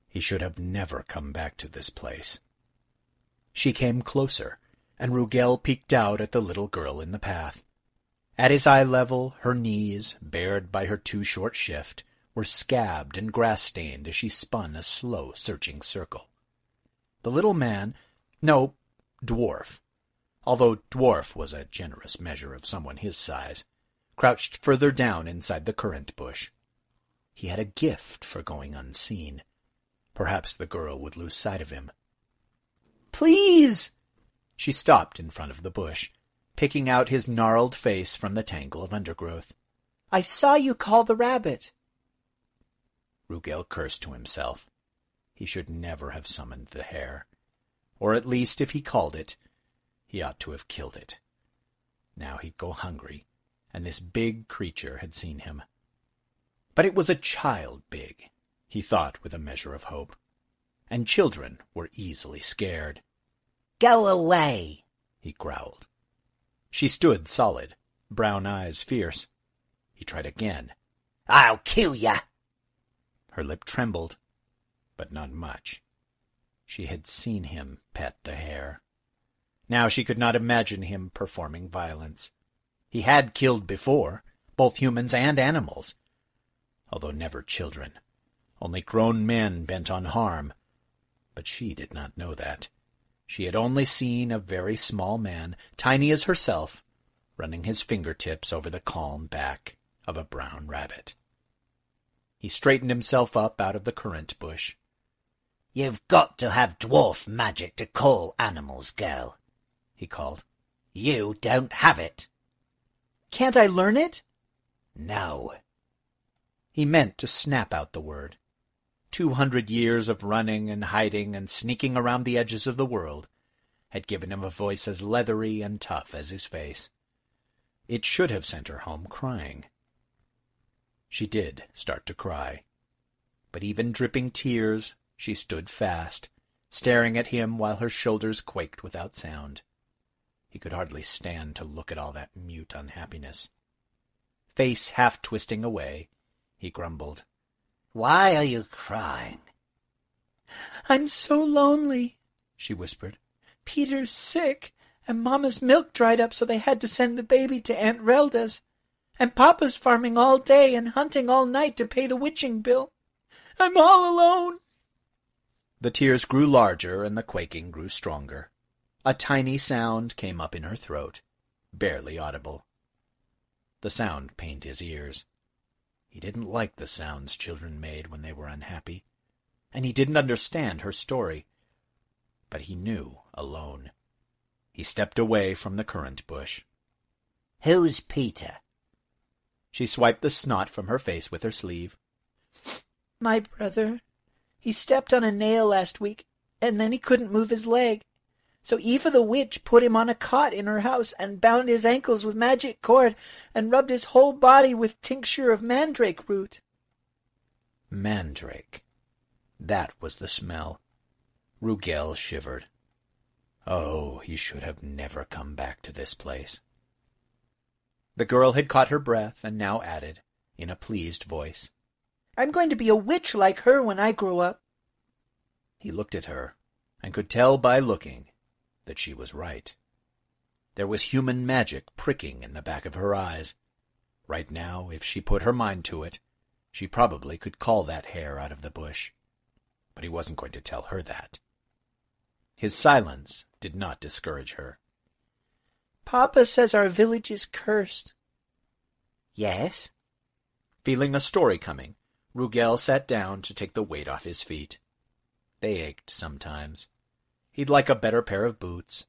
He should have never come back to this place. She came closer, and Rugel peeked out at the little girl in the path. At his eye level, her knees, bared by her too short shift, were scabbed and grass-stained as she spun a slow, searching circle. The little man, no, dwarf, although dwarf was a generous measure of someone his size, crouched further down inside the currant bush. He had a gift for going unseen. Perhaps the girl would lose sight of him. Please! She stopped in front of the bush, picking out his gnarled face from the tangle of undergrowth. I saw you call the rabbit. Rugel cursed to himself. He should never have summoned the hare. Or at least, if he called it, he ought to have killed it. Now he'd go hungry, and this big creature had seen him. But it was a child big, he thought with a measure of hope. And children were easily scared. Go away, he growled. She stood solid, brown eyes fierce. He tried again. I'll kill ya! Her lip trembled, but not much. She had seen him pet the hare. Now she could not imagine him performing violence. He had killed before, both humans and animals, although never children, only grown men bent on harm. But she did not know that. She had only seen a very small man, tiny as herself, running his fingertips over the calm back of a brown rabbit. He straightened himself up out of the currant bush. You've got to have dwarf magic to call animals, girl, he called. You don't have it. Can't I learn it? No. He meant to snap out the word. Two hundred years of running and hiding and sneaking around the edges of the world had given him a voice as leathery and tough as his face. It should have sent her home crying. She did start to cry. But even dripping tears, she stood fast, staring at him while her shoulders quaked without sound. He could hardly stand to look at all that mute unhappiness. Face half twisting away, he grumbled. Why are you crying? I'm so lonely, she whispered. Peter's sick, and Mamma's milk dried up so they had to send the baby to Aunt Relda's. And Papa's farming all day and hunting all night to pay the witching bill. I'm all alone. The tears grew larger and the quaking grew stronger. A tiny sound came up in her throat, barely audible. The sound pained his ears. He didn't like the sounds children made when they were unhappy, and he didn't understand her story. But he knew alone. He stepped away from the currant bush. Who's Peter? She swiped the snot from her face with her sleeve. My brother. He stepped on a nail last week, and then he couldn't move his leg. So Eva the witch put him on a cot in her house and bound his ankles with magic cord and rubbed his whole body with tincture of mandrake root. Mandrake. That was the smell. Rugel shivered. Oh, he should have never come back to this place. The girl had caught her breath and now added, in a pleased voice, I'm going to be a witch like her when I grow up. He looked at her, and could tell by looking that she was right. There was human magic pricking in the back of her eyes. Right now, if she put her mind to it, she probably could call that hare out of the bush. But he wasn't going to tell her that. His silence did not discourage her. Papa says our village is cursed. Yes? Feeling a story coming, Rugel sat down to take the weight off his feet. They ached sometimes. He'd like a better pair of boots,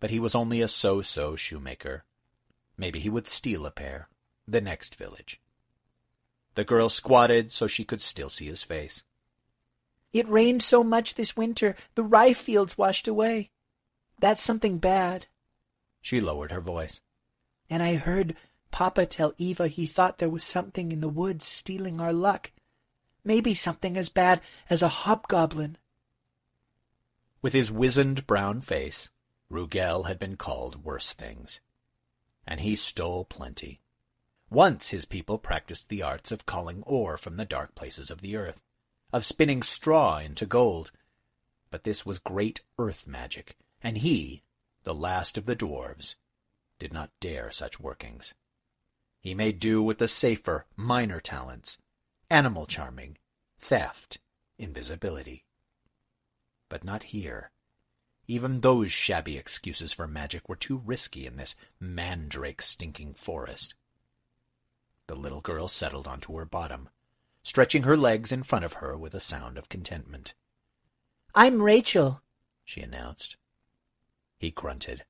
but he was only a so-so shoemaker. Maybe he would steal a pair. The next village. The girl squatted so she could still see his face. It rained so much this winter, the rye fields washed away. That's something bad. She lowered her voice. And I heard Papa tell Eva he thought there was something in the woods stealing our luck. Maybe something as bad as a hobgoblin. With his wizened brown face, Rugel had been called worse things. And he stole plenty. Once his people practiced the arts of calling ore from the dark places of the earth, of spinning straw into gold. But this was great earth magic, and he, the last of the dwarves, did not dare such workings. He made do with the safer, minor talents, animal charming, theft, invisibility. But not here. Even those shabby excuses for magic were too risky in this mandrake stinking forest. The little girl settled onto her bottom, stretching her legs in front of her with a sound of contentment. I'm Rachel, she announced. He grunted.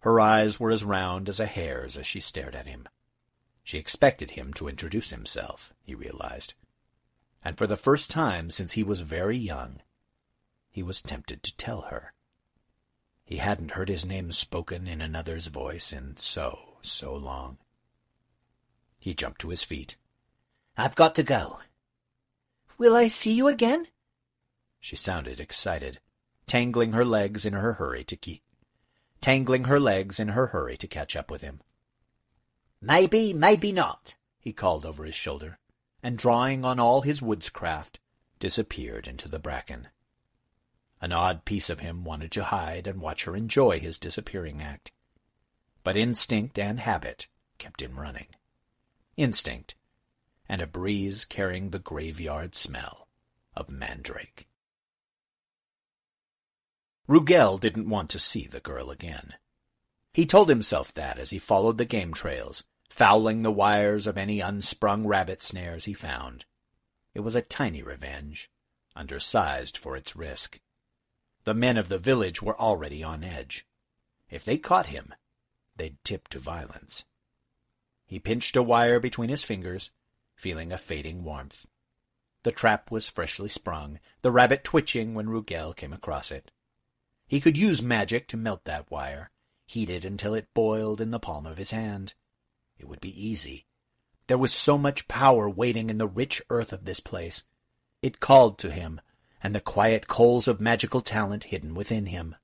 Her eyes were as round as a hare's as she stared at him. She expected him to introduce himself, he realized. And for the first time since he was very young, he was tempted to tell her. He hadn't heard his name spoken in another's voice in so, so long. He jumped to his feet. I've got to go. Will I see you again? She sounded excited, tangling her legs in her hurry to keep tangling her legs in her hurry to catch up with him. Maybe, maybe not, he called over his shoulder, and drawing on all his woodscraft, disappeared into the bracken. An odd piece of him wanted to hide and watch her enjoy his disappearing act. But instinct and habit kept him running instinct, and a breeze carrying the graveyard smell of mandrake. Rugel didn't want to see the girl again. He told himself that as he followed the game trails, fouling the wires of any unsprung rabbit snares he found. It was a tiny revenge, undersized for its risk. The men of the village were already on edge. If they caught him, they'd tip to violence. He pinched a wire between his fingers, feeling a fading warmth. The trap was freshly sprung, the rabbit twitching when Rugel came across it. He could use magic to melt that wire, heat it until it boiled in the palm of his hand. It would be easy. There was so much power waiting in the rich earth of this place. It called to him, and the quiet coals of magical talent hidden within him.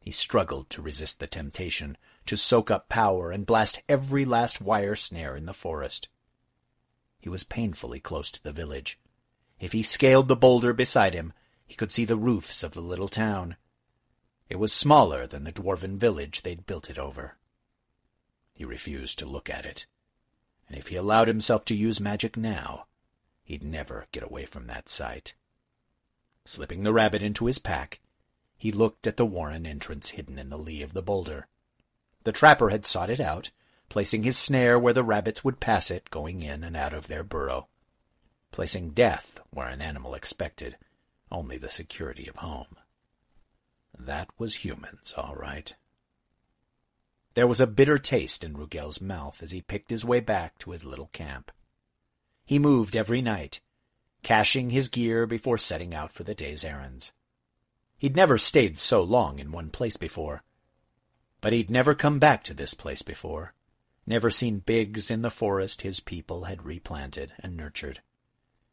He struggled to resist the temptation, to soak up power and blast every last wire snare in the forest. He was painfully close to the village. If he scaled the boulder beside him, he could see the roofs of the little town. It was smaller than the dwarven village they'd built it over. He refused to look at it, and if he allowed himself to use magic now, he'd never get away from that sight. Slipping the rabbit into his pack, he looked at the warren entrance hidden in the lee of the boulder. The trapper had sought it out, placing his snare where the rabbits would pass it going in and out of their burrow, placing death where an animal expected only the security of home. That was humans, all right. There was a bitter taste in Rugel's mouth as he picked his way back to his little camp. He moved every night, caching his gear before setting out for the day's errands. He'd never stayed so long in one place before. But he'd never come back to this place before, never seen bigs in the forest his people had replanted and nurtured.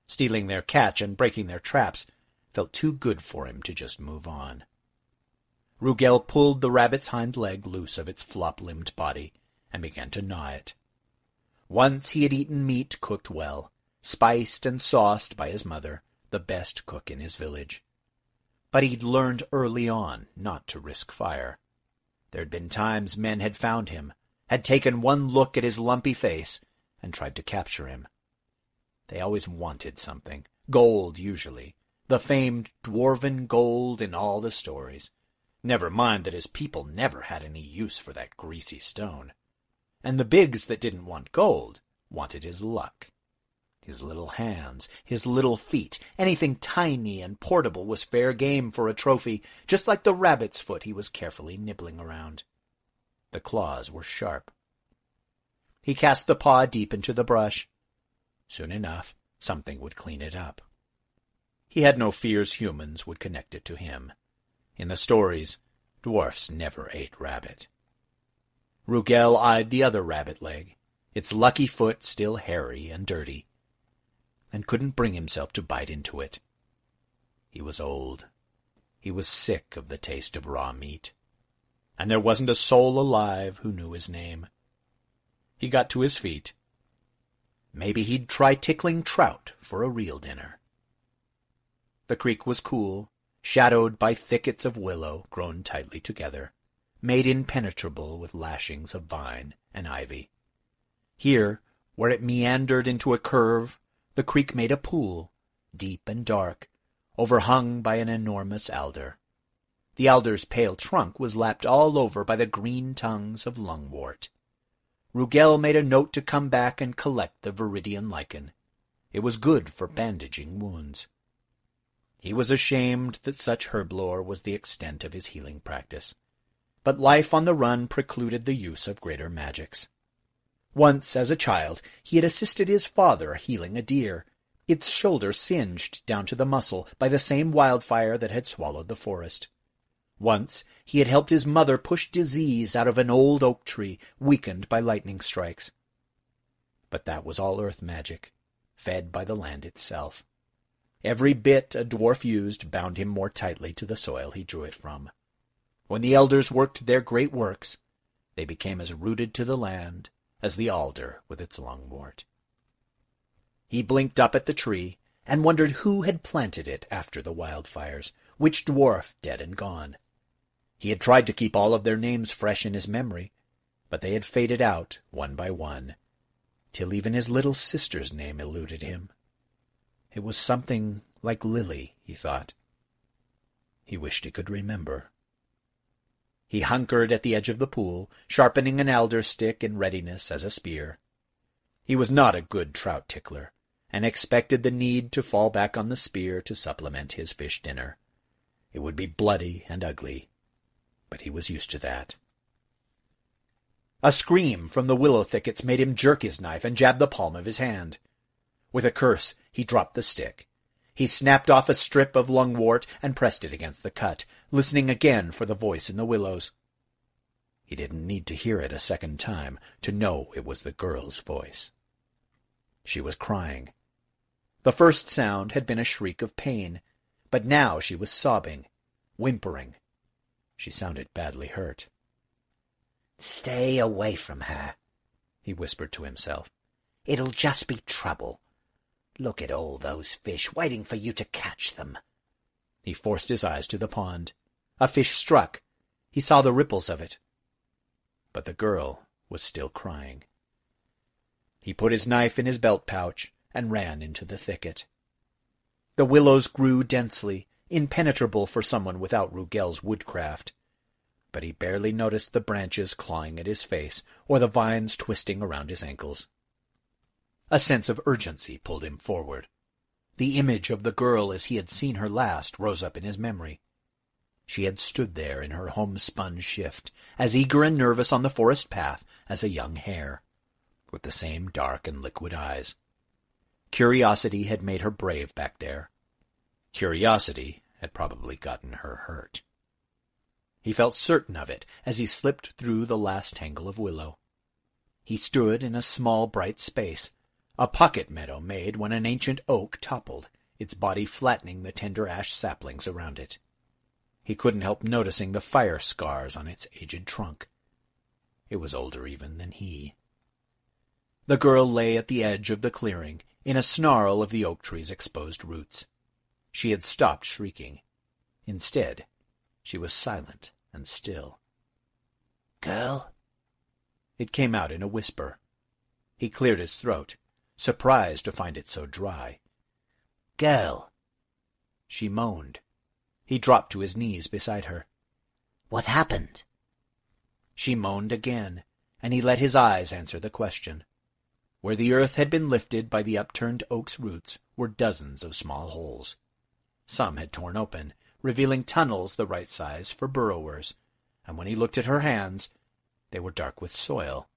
Stealing their catch and breaking their traps felt too good for him to just move on. Rugel pulled the rabbit's hind leg loose of its flop-limbed body and began to gnaw it. Once he had eaten meat cooked well, spiced and sauced by his mother, the best cook in his village but he'd learned early on not to risk fire. There'd been times men had found him, had taken one look at his lumpy face, and tried to capture him. They always wanted something, gold usually, the famed dwarven gold in all the stories. Never mind that his people never had any use for that greasy stone. And the bigs that didn't want gold wanted his luck. His little hands, his little feet, anything tiny and portable was fair game for a trophy, just like the rabbit's foot he was carefully nibbling around. The claws were sharp. He cast the paw deep into the brush. Soon enough, something would clean it up. He had no fears humans would connect it to him. In the stories, dwarfs never ate rabbit. Rugel eyed the other rabbit leg, its lucky foot still hairy and dirty, and couldn't bring himself to bite into it. He was old. He was sick of the taste of raw meat. And there wasn't a soul alive who knew his name. He got to his feet. Maybe he'd try tickling trout for a real dinner. The creek was cool, shadowed by thickets of willow grown tightly together, made impenetrable with lashings of vine and ivy. Here, where it meandered into a curve, the creek made a pool, deep and dark, overhung by an enormous alder. The alder's pale trunk was lapped all over by the green tongues of lungwort. Rugel made a note to come back and collect the viridian lichen. It was good for bandaging wounds. He was ashamed that such herblore was the extent of his healing practice. But life on the run precluded the use of greater magics. Once, as a child, he had assisted his father healing a deer, its shoulder singed down to the muscle by the same wildfire that had swallowed the forest. Once he had helped his mother push disease out of an old oak tree weakened by lightning strikes. But that was all earth magic, fed by the land itself. Every bit a dwarf used bound him more tightly to the soil he drew it from. When the elders worked their great works, they became as rooted to the land as the alder with its lungwort. He blinked up at the tree and wondered who had planted it after the wildfires, which dwarf dead and gone. He had tried to keep all of their names fresh in his memory, but they had faded out one by one, till even his little sister's name eluded him. It was something like Lily, he thought. He wished he could remember. He hunkered at the edge of the pool, sharpening an alder stick in readiness as a spear. He was not a good trout tickler, and expected the need to fall back on the spear to supplement his fish dinner. It would be bloody and ugly, but he was used to that. A scream from the willow thickets made him jerk his knife and jab the palm of his hand. With a curse, he dropped the stick. He snapped off a strip of lungwort and pressed it against the cut, listening again for the voice in the willows. He didn't need to hear it a second time to know it was the girl's voice. She was crying. The first sound had been a shriek of pain, but now she was sobbing, whimpering. She sounded badly hurt. Stay away from her, he whispered to himself. It'll just be trouble. Look at all those fish waiting for you to catch them. He forced his eyes to the pond. A fish struck. He saw the ripples of it. But the girl was still crying. He put his knife in his belt pouch and ran into the thicket. The willows grew densely, impenetrable for someone without Rugel's woodcraft. But he barely noticed the branches clawing at his face or the vines twisting around his ankles. A sense of urgency pulled him forward. The image of the girl as he had seen her last rose up in his memory. She had stood there in her homespun shift, as eager and nervous on the forest path as a young hare, with the same dark and liquid eyes. Curiosity had made her brave back there. Curiosity had probably gotten her hurt. He felt certain of it as he slipped through the last tangle of willow. He stood in a small bright space, a pocket meadow made when an ancient oak toppled, its body flattening the tender ash saplings around it. He couldn't help noticing the fire scars on its aged trunk. It was older even than he. The girl lay at the edge of the clearing, in a snarl of the oak tree's exposed roots. She had stopped shrieking. Instead, she was silent and still. Girl? It came out in a whisper. He cleared his throat surprised to find it so dry. Girl. She moaned. He dropped to his knees beside her. What happened? She moaned again, and he let his eyes answer the question. Where the earth had been lifted by the upturned oak's roots were dozens of small holes. Some had torn open, revealing tunnels the right size for burrowers, and when he looked at her hands, they were dark with soil.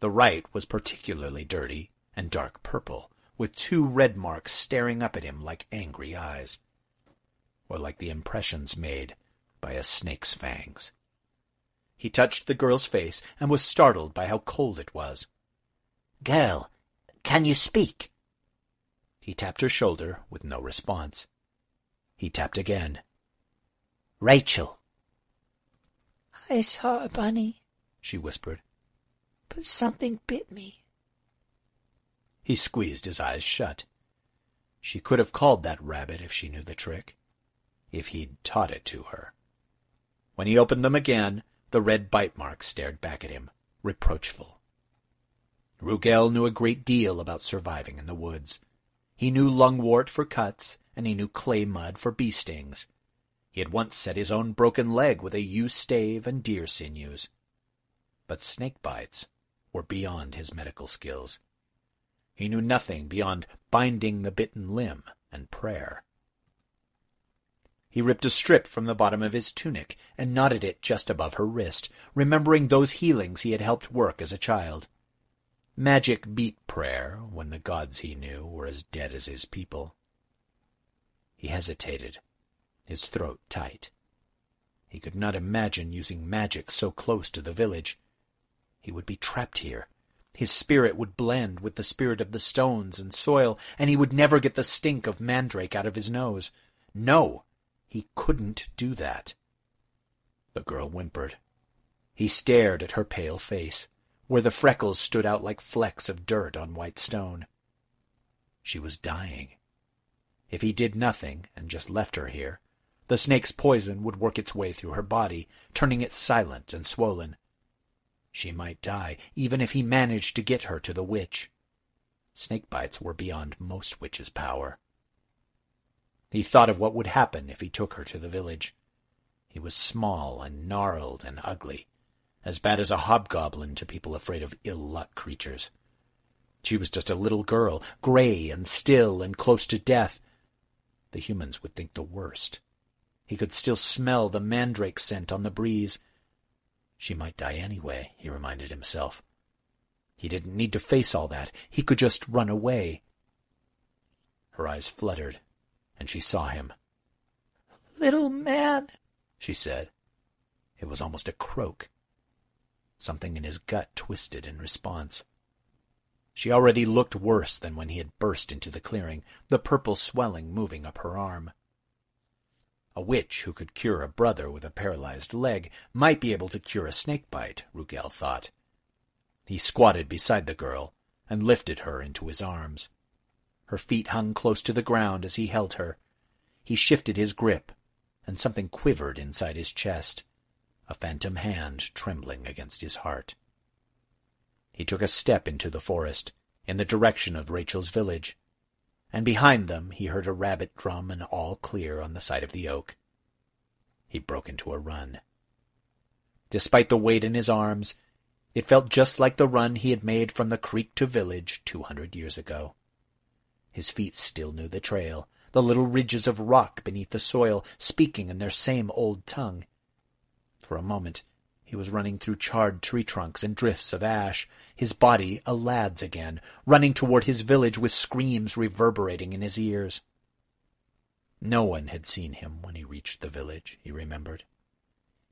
The right was particularly dirty, and dark purple, with two red marks staring up at him like angry eyes, or like the impressions made by a snake's fangs. He touched the girl's face and was startled by how cold it was. Girl, can you speak? He tapped her shoulder with no response. He tapped again. Rachel. I saw a bunny, she whispered. But something bit me. He squeezed his eyes shut. She could have called that rabbit if she knew the trick, if he'd taught it to her. When he opened them again, the red bite marks stared back at him, reproachful. Rugel knew a great deal about surviving in the woods. He knew lungwort for cuts, and he knew clay mud for bee stings. He had once set his own broken leg with a yew stave and deer sinews. But snake bites were beyond his medical skills. He knew nothing beyond binding the bitten limb and prayer. He ripped a strip from the bottom of his tunic and knotted it just above her wrist, remembering those healings he had helped work as a child. Magic beat prayer when the gods he knew were as dead as his people. He hesitated, his throat tight. He could not imagine using magic so close to the village. He would be trapped here. His spirit would blend with the spirit of the stones and soil, and he would never get the stink of mandrake out of his nose. No, he couldn't do that. The girl whimpered. He stared at her pale face where the freckles stood out like flecks of dirt on white stone. She was dying. If he did nothing and just left her here, the snake's poison would work its way through her body, turning it silent and swollen. She might die, even if he managed to get her to the witch. Snake bites were beyond most witches' power. He thought of what would happen if he took her to the village. He was small and gnarled and ugly, as bad as a hobgoblin to people afraid of ill-luck creatures. She was just a little girl, gray and still and close to death. The humans would think the worst. He could still smell the mandrake scent on the breeze. She might die anyway, he reminded himself. He didn't need to face all that. He could just run away. Her eyes fluttered, and she saw him. Little man, she said. It was almost a croak. Something in his gut twisted in response. She already looked worse than when he had burst into the clearing, the purple swelling moving up her arm. A witch who could cure a brother with a paralyzed leg might be able to cure a snake bite, Rugel thought. He squatted beside the girl and lifted her into his arms. Her feet hung close to the ground as he held her. He shifted his grip, and something quivered inside his chest a phantom hand trembling against his heart. He took a step into the forest, in the direction of Rachel's village, and behind them he heard a rabbit drum an all clear on the side of the oak. He broke into a run. Despite the weight in his arms, it felt just like the run he had made from the creek to village two hundred years ago. His feet still knew the trail, the little ridges of rock beneath the soil speaking in their same old tongue. For a moment he was running through charred tree trunks and drifts of ash, his body a lad's again, running toward his village with screams reverberating in his ears. No one had seen him when he reached the village, he remembered.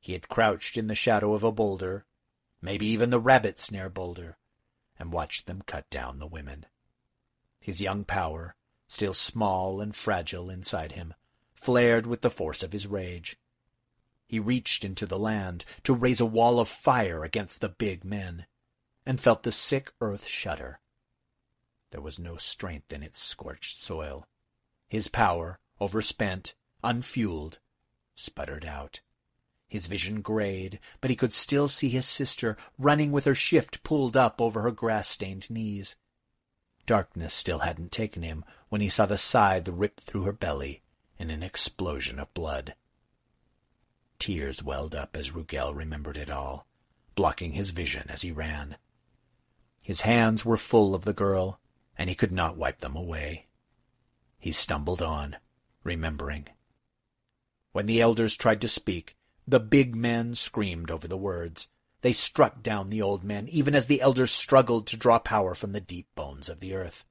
He had crouched in the shadow of a boulder, maybe even the rabbit snare boulder, and watched them cut down the women. His young power, still small and fragile inside him, flared with the force of his rage. He reached into the land to raise a wall of fire against the big men, and felt the sick earth shudder. There was no strength in its scorched soil. His power, overspent, unfueled, sputtered out. His vision grayed, but he could still see his sister running with her shift pulled up over her grass-stained knees. Darkness still hadn't taken him when he saw the scythe rip through her belly in an explosion of blood. Tears welled up as Rugel remembered it all, blocking his vision as he ran. His hands were full of the girl, and he could not wipe them away. He stumbled on, remembering. When the elders tried to speak, the big men screamed over the words, They struck down the old man, even as the elders struggled to draw power from the deep bones of the earth.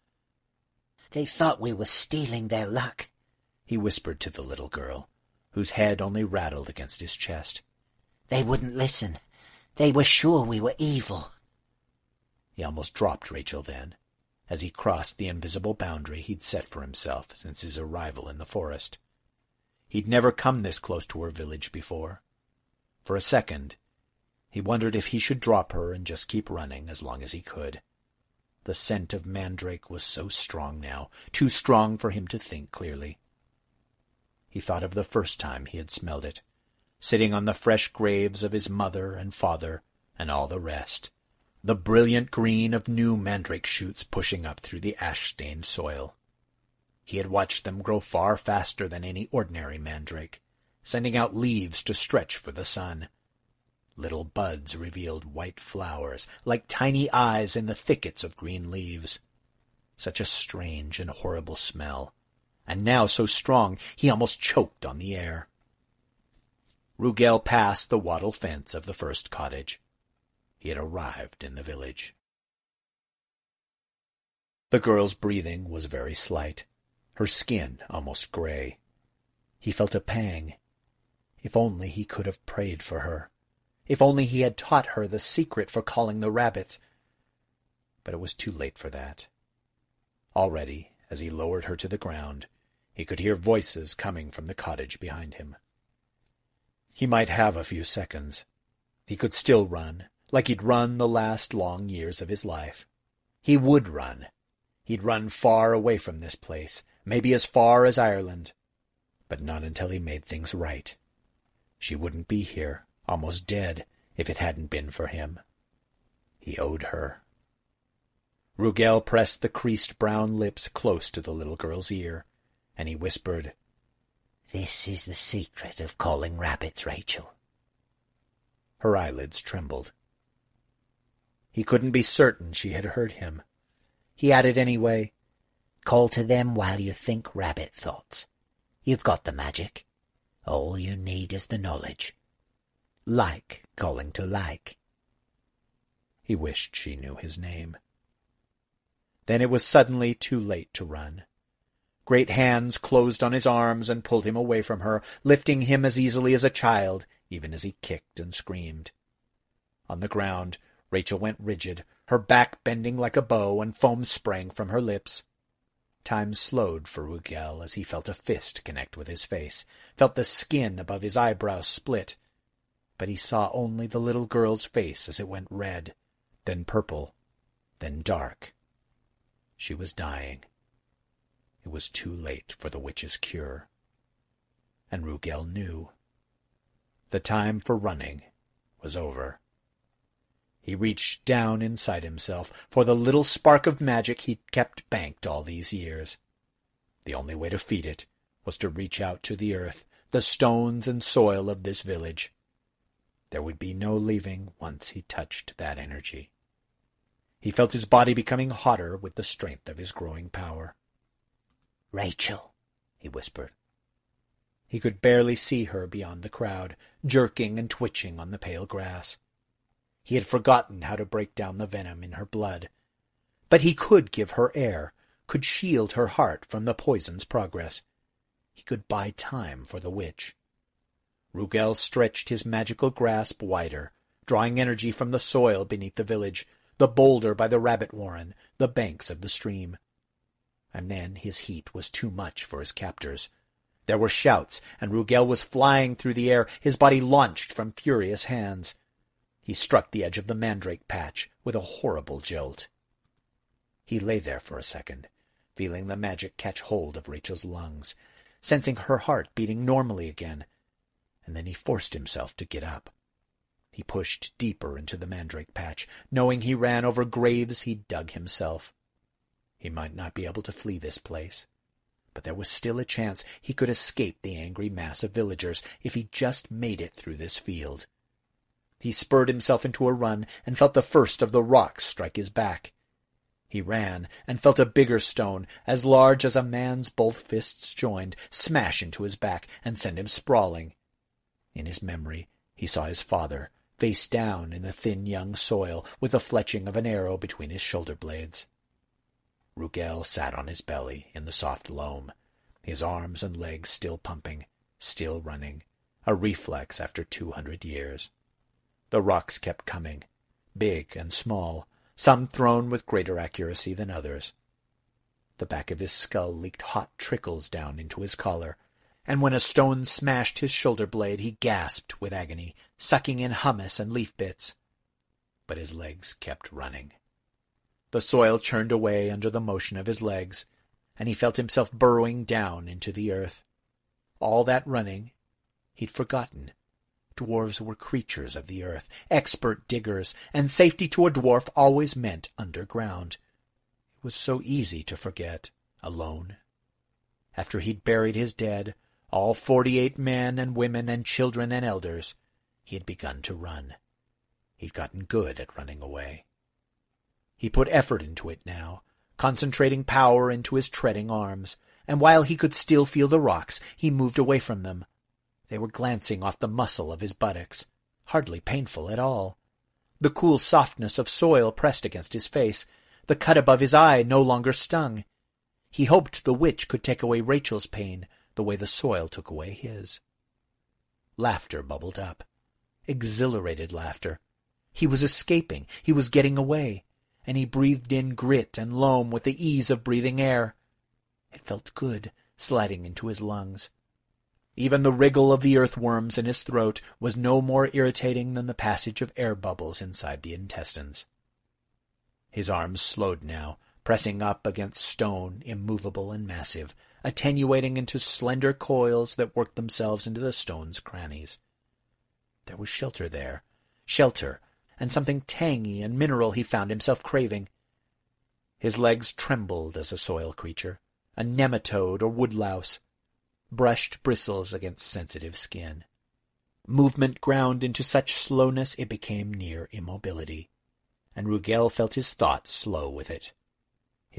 They thought we were stealing their luck, he whispered to the little girl, whose head only rattled against his chest. They wouldn't listen. They were sure we were evil. He almost dropped Rachel then, as he crossed the invisible boundary he'd set for himself since his arrival in the forest. He'd never come this close to her village before. For a second, he wondered if he should drop her and just keep running as long as he could. The scent of mandrake was so strong now, too strong for him to think clearly. He thought of the first time he had smelled it, sitting on the fresh graves of his mother and father and all the rest, the brilliant green of new mandrake shoots pushing up through the ash-stained soil. He had watched them grow far faster than any ordinary mandrake, sending out leaves to stretch for the sun. Little buds revealed white flowers, like tiny eyes in the thickets of green leaves. Such a strange and horrible smell, and now so strong he almost choked on the air. Rugel passed the wattle fence of the first cottage. He had arrived in the village. The girl's breathing was very slight, her skin almost gray. He felt a pang. If only he could have prayed for her. If only he had taught her the secret for calling the rabbits. But it was too late for that. Already, as he lowered her to the ground, he could hear voices coming from the cottage behind him. He might have a few seconds. He could still run, like he'd run the last long years of his life. He would run. He'd run far away from this place, maybe as far as Ireland, but not until he made things right. She wouldn't be here, almost dead, if it hadn't been for him. He owed her. Rugel pressed the creased brown lips close to the little girl's ear, and he whispered, This is the secret of calling rabbits, Rachel. Her eyelids trembled. He couldn't be certain she had heard him. He added anyway, Call to them while you think rabbit thoughts. You've got the magic. All you need is the knowledge. Like calling to like. He wished she knew his name. Then it was suddenly too late to run. Great hands closed on his arms and pulled him away from her, lifting him as easily as a child, even as he kicked and screamed. On the ground, Rachel went rigid, her back bending like a bow, and foam sprang from her lips. Time slowed for Rugel as he felt a fist connect with his face, felt the skin above his eyebrows split. But he saw only the little girl's face as it went red, then purple, then dark. She was dying. It was too late for the witch's cure. And Rugel knew. The time for running was over. He reached down inside himself for the little spark of magic he'd kept banked all these years. The only way to feed it was to reach out to the earth, the stones and soil of this village. There would be no leaving once he touched that energy. He felt his body becoming hotter with the strength of his growing power. Rachel, he whispered. He could barely see her beyond the crowd, jerking and twitching on the pale grass. He had forgotten how to break down the venom in her blood. But he could give her air, could shield her heart from the poison's progress. He could buy time for the witch. Rugel stretched his magical grasp wider, drawing energy from the soil beneath the village, the boulder by the rabbit warren, the banks of the stream. And then his heat was too much for his captors. There were shouts, and Rugel was flying through the air, his body launched from furious hands. He struck the edge of the mandrake patch with a horrible jolt. He lay there for a second, feeling the magic catch hold of Rachel's lungs, sensing her heart beating normally again, and then he forced himself to get up. He pushed deeper into the mandrake patch, knowing he ran over graves he'd dug himself. He might not be able to flee this place, but there was still a chance he could escape the angry mass of villagers if he just made it through this field. He spurred himself into a run and felt the first of the rocks strike his back. He ran and felt a bigger stone, as large as a man's both fists joined, smash into his back and send him sprawling. In his memory, he saw his father, face down in the thin young soil, with the fletching of an arrow between his shoulder blades. Rugel sat on his belly in the soft loam, his arms and legs still pumping, still running, a reflex after two hundred years. The rocks kept coming, big and small, some thrown with greater accuracy than others. The back of his skull leaked hot trickles down into his collar, and when a stone smashed his shoulder blade, he gasped with agony, sucking in humus and leaf bits. But his legs kept running. The soil churned away under the motion of his legs, and he felt himself burrowing down into the earth. All that running, he'd forgotten. Dwarves were creatures of the earth, expert diggers, and safety to a dwarf always meant underground. It was so easy to forget, alone. After he'd buried his dead, all forty-eight men and women and children and elders, he had begun to run. He'd gotten good at running away. He put effort into it now, concentrating power into his treading arms, and while he could still feel the rocks, he moved away from them. They were glancing off the muscle of his buttocks, hardly painful at all. The cool softness of soil pressed against his face. The cut above his eye no longer stung. He hoped the witch could take away Rachel's pain, the way the soil took away his. Laughter bubbled up. Exhilarated laughter. He was escaping. He was getting away. And he breathed in grit and loam with the ease of breathing air. It felt good, sliding into his lungs. Even the wriggle of the earthworms in his throat was no more irritating than the passage of air bubbles inside the intestines. His arms slowed now, pressing up against stone, immovable and massive, attenuating into slender coils that worked themselves into the stone's crannies. There was shelter there, shelter, and something tangy and mineral he found himself craving. His legs trembled as a soil creature, a nematode or woodlouse, brushed bristles against sensitive skin. Movement ground into such slowness it became near immobility, and Rugel felt his thoughts slow with it.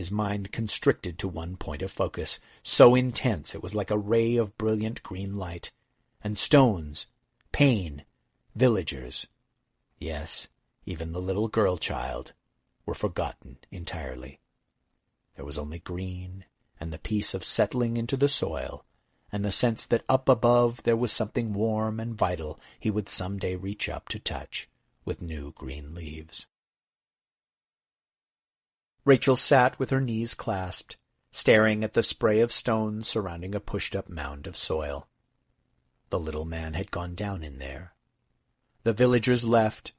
His mind constricted to one point of focus, so intense it was like a ray of brilliant green light, and stones, pain, villagers, yes, even the little girl child, were forgotten entirely. There was only green and the peace of settling into the soil and the sense that up above there was something warm and vital he would some day reach up to touch with new green leaves. Rachel sat with her knees clasped, staring at the spray of stones surrounding a pushed-up mound of soil. The little man had gone down in there. The villagers left,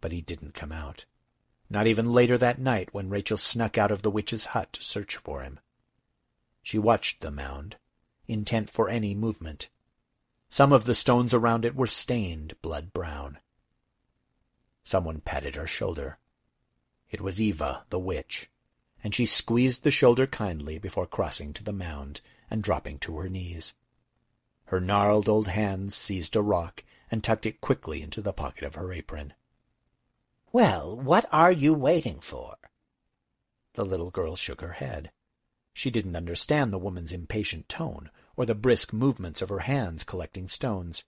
but he didn't come out. Not even later that night when Rachel snuck out of the witch's hut to search for him. She watched the mound, intent for any movement. Some of the stones around it were stained blood-brown. Someone patted her shoulder. It was Eva, the witch, and she squeezed the shoulder kindly before crossing to the mound and dropping to her knees. Her gnarled old hands seized a rock and tucked it quickly into the pocket of her apron. Well, what are you waiting for? The little girl shook her head. She didn't understand the woman's impatient tone or the brisk movements of her hands collecting stones.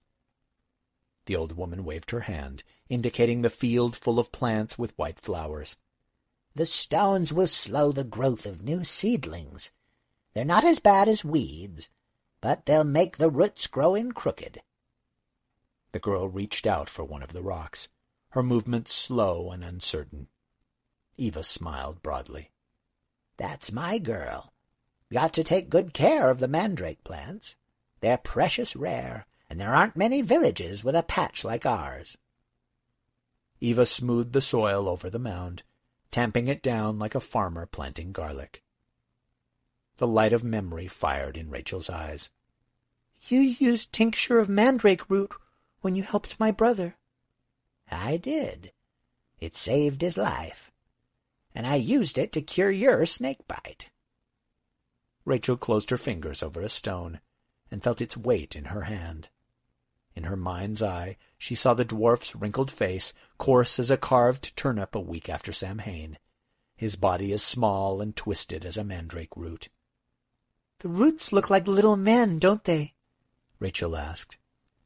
The old woman waved her hand, indicating the field full of plants with white flowers. The stones will slow the growth of new seedlings. They're not as bad as weeds, but they'll make the roots grow in crooked. The girl reached out for one of the rocks, her movements slow and uncertain. Eva smiled broadly. That's my girl. Got to take good care of the mandrake plants. They're precious rare, and there aren't many villages with a patch like ours. Eva smoothed the soil over the mound, tamping it down like a farmer planting garlic. The light of memory fired in Rachel's eyes. You used tincture of mandrake root when you helped my brother. I did. It saved his life. And I used it to cure your snake bite. Rachel closed her fingers over a stone and felt its weight in her hand. In her mind's eye, she saw the dwarf's wrinkled face, coarse as a carved turnip a week after Samhain, his body as small and twisted as a mandrake root. The roots look like little men, don't they? Rachel asked,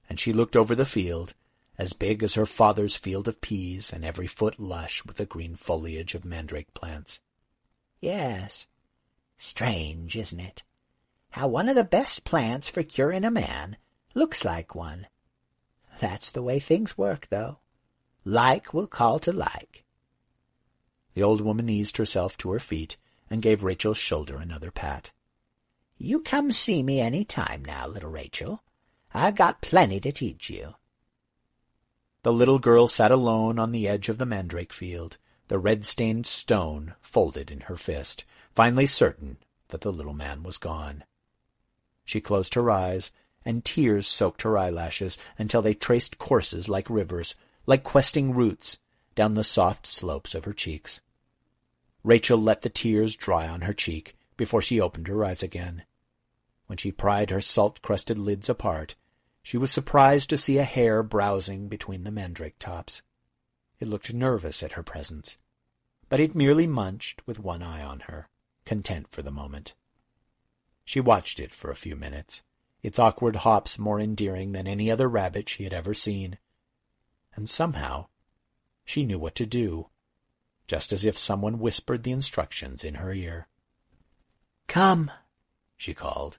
and she looked over the field as big as her father's field of peas and every foot lush with the green foliage of mandrake plants. Yes. Strange, isn't it? How one of the best plants for curing a man looks like one. That's the way things work, though. Like will call to like. The old woman eased herself to her feet and gave Rachel's shoulder another pat. You come see me any time now, little Rachel. I've got plenty to teach you. The little girl sat alone on the edge of the mandrake field, the red-stained stone folded in her fist, finally certain that the little man was gone. She closed her eyes, and tears soaked her eyelashes until they traced courses like rivers, like questing roots, down the soft slopes of her cheeks. Rachel let the tears dry on her cheek before she opened her eyes again. When she pried her salt-crusted lids apart, she was surprised to see a hare browsing between the mandrake tops. It looked nervous at her presence, but it merely munched with one eye on her, content for the moment. She watched it for a few minutes, its awkward hops more endearing than any other rabbit she had ever seen. And somehow she knew what to do, just as if someone whispered the instructions in her ear. Come, she called.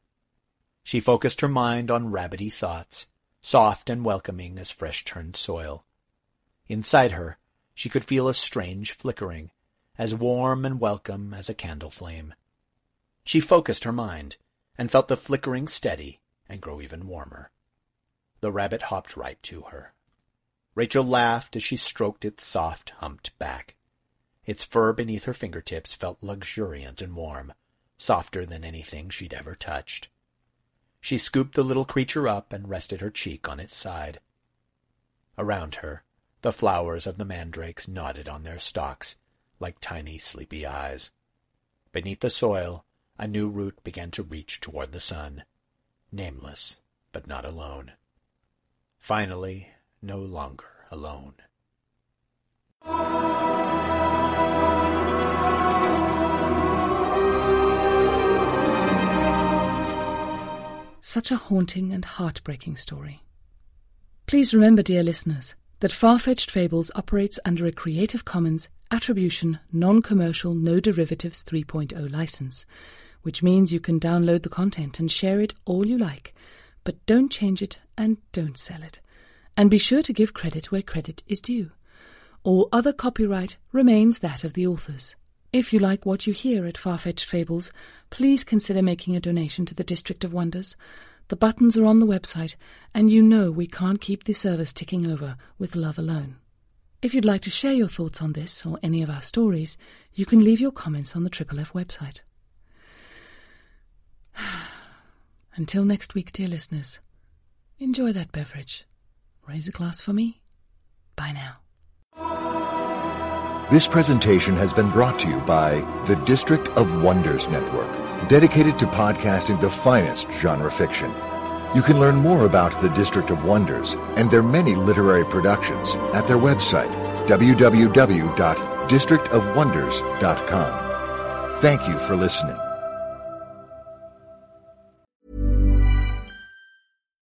She focused her mind on rabbity thoughts, soft and welcoming as fresh-turned soil. Inside her, she could feel a strange flickering, as warm and welcome as a candle flame. She focused her mind, and felt the flickering steady and grow even warmer. The rabbit hopped right to her. Rachel laughed as she stroked its soft, humped back. Its fur beneath her fingertips felt luxuriant and warm, softer than anything she'd ever touched. She scooped the little creature up and rested her cheek on its side. Around her, the flowers of the mandrakes nodded on their stalks, like tiny sleepy eyes. Beneath the soil, a new root began to reach toward the sun, nameless, but not alone. Finally, no longer alone. Such a haunting and heartbreaking story. Please remember, dear listeners, that Far-Fetched Fables operates under a Creative Commons Attribution Non-Commercial No Derivatives 3.0 license, which means you can download the content and share it all you like, but don't change it and don't sell it. And be sure to give credit where credit is due. All other copyright remains that of the authors. If you like what you hear at Far-Fetched Fables, please consider making a donation to the District of Wonders. The buttons are on the website, and you know we can't keep the service ticking over with love alone. If you'd like to share your thoughts on this or any of our stories, you can leave your comments on the Triple F website. (sighs) Until next week, dear listeners, enjoy that beverage. Raise a glass for me. Bye now. This presentation has been brought to you by the District of Wonders Network, dedicated to podcasting the finest genre fiction. You can learn more about the District of Wonders and their many literary productions at their website, www.districtofwonders.com. Thank you for listening.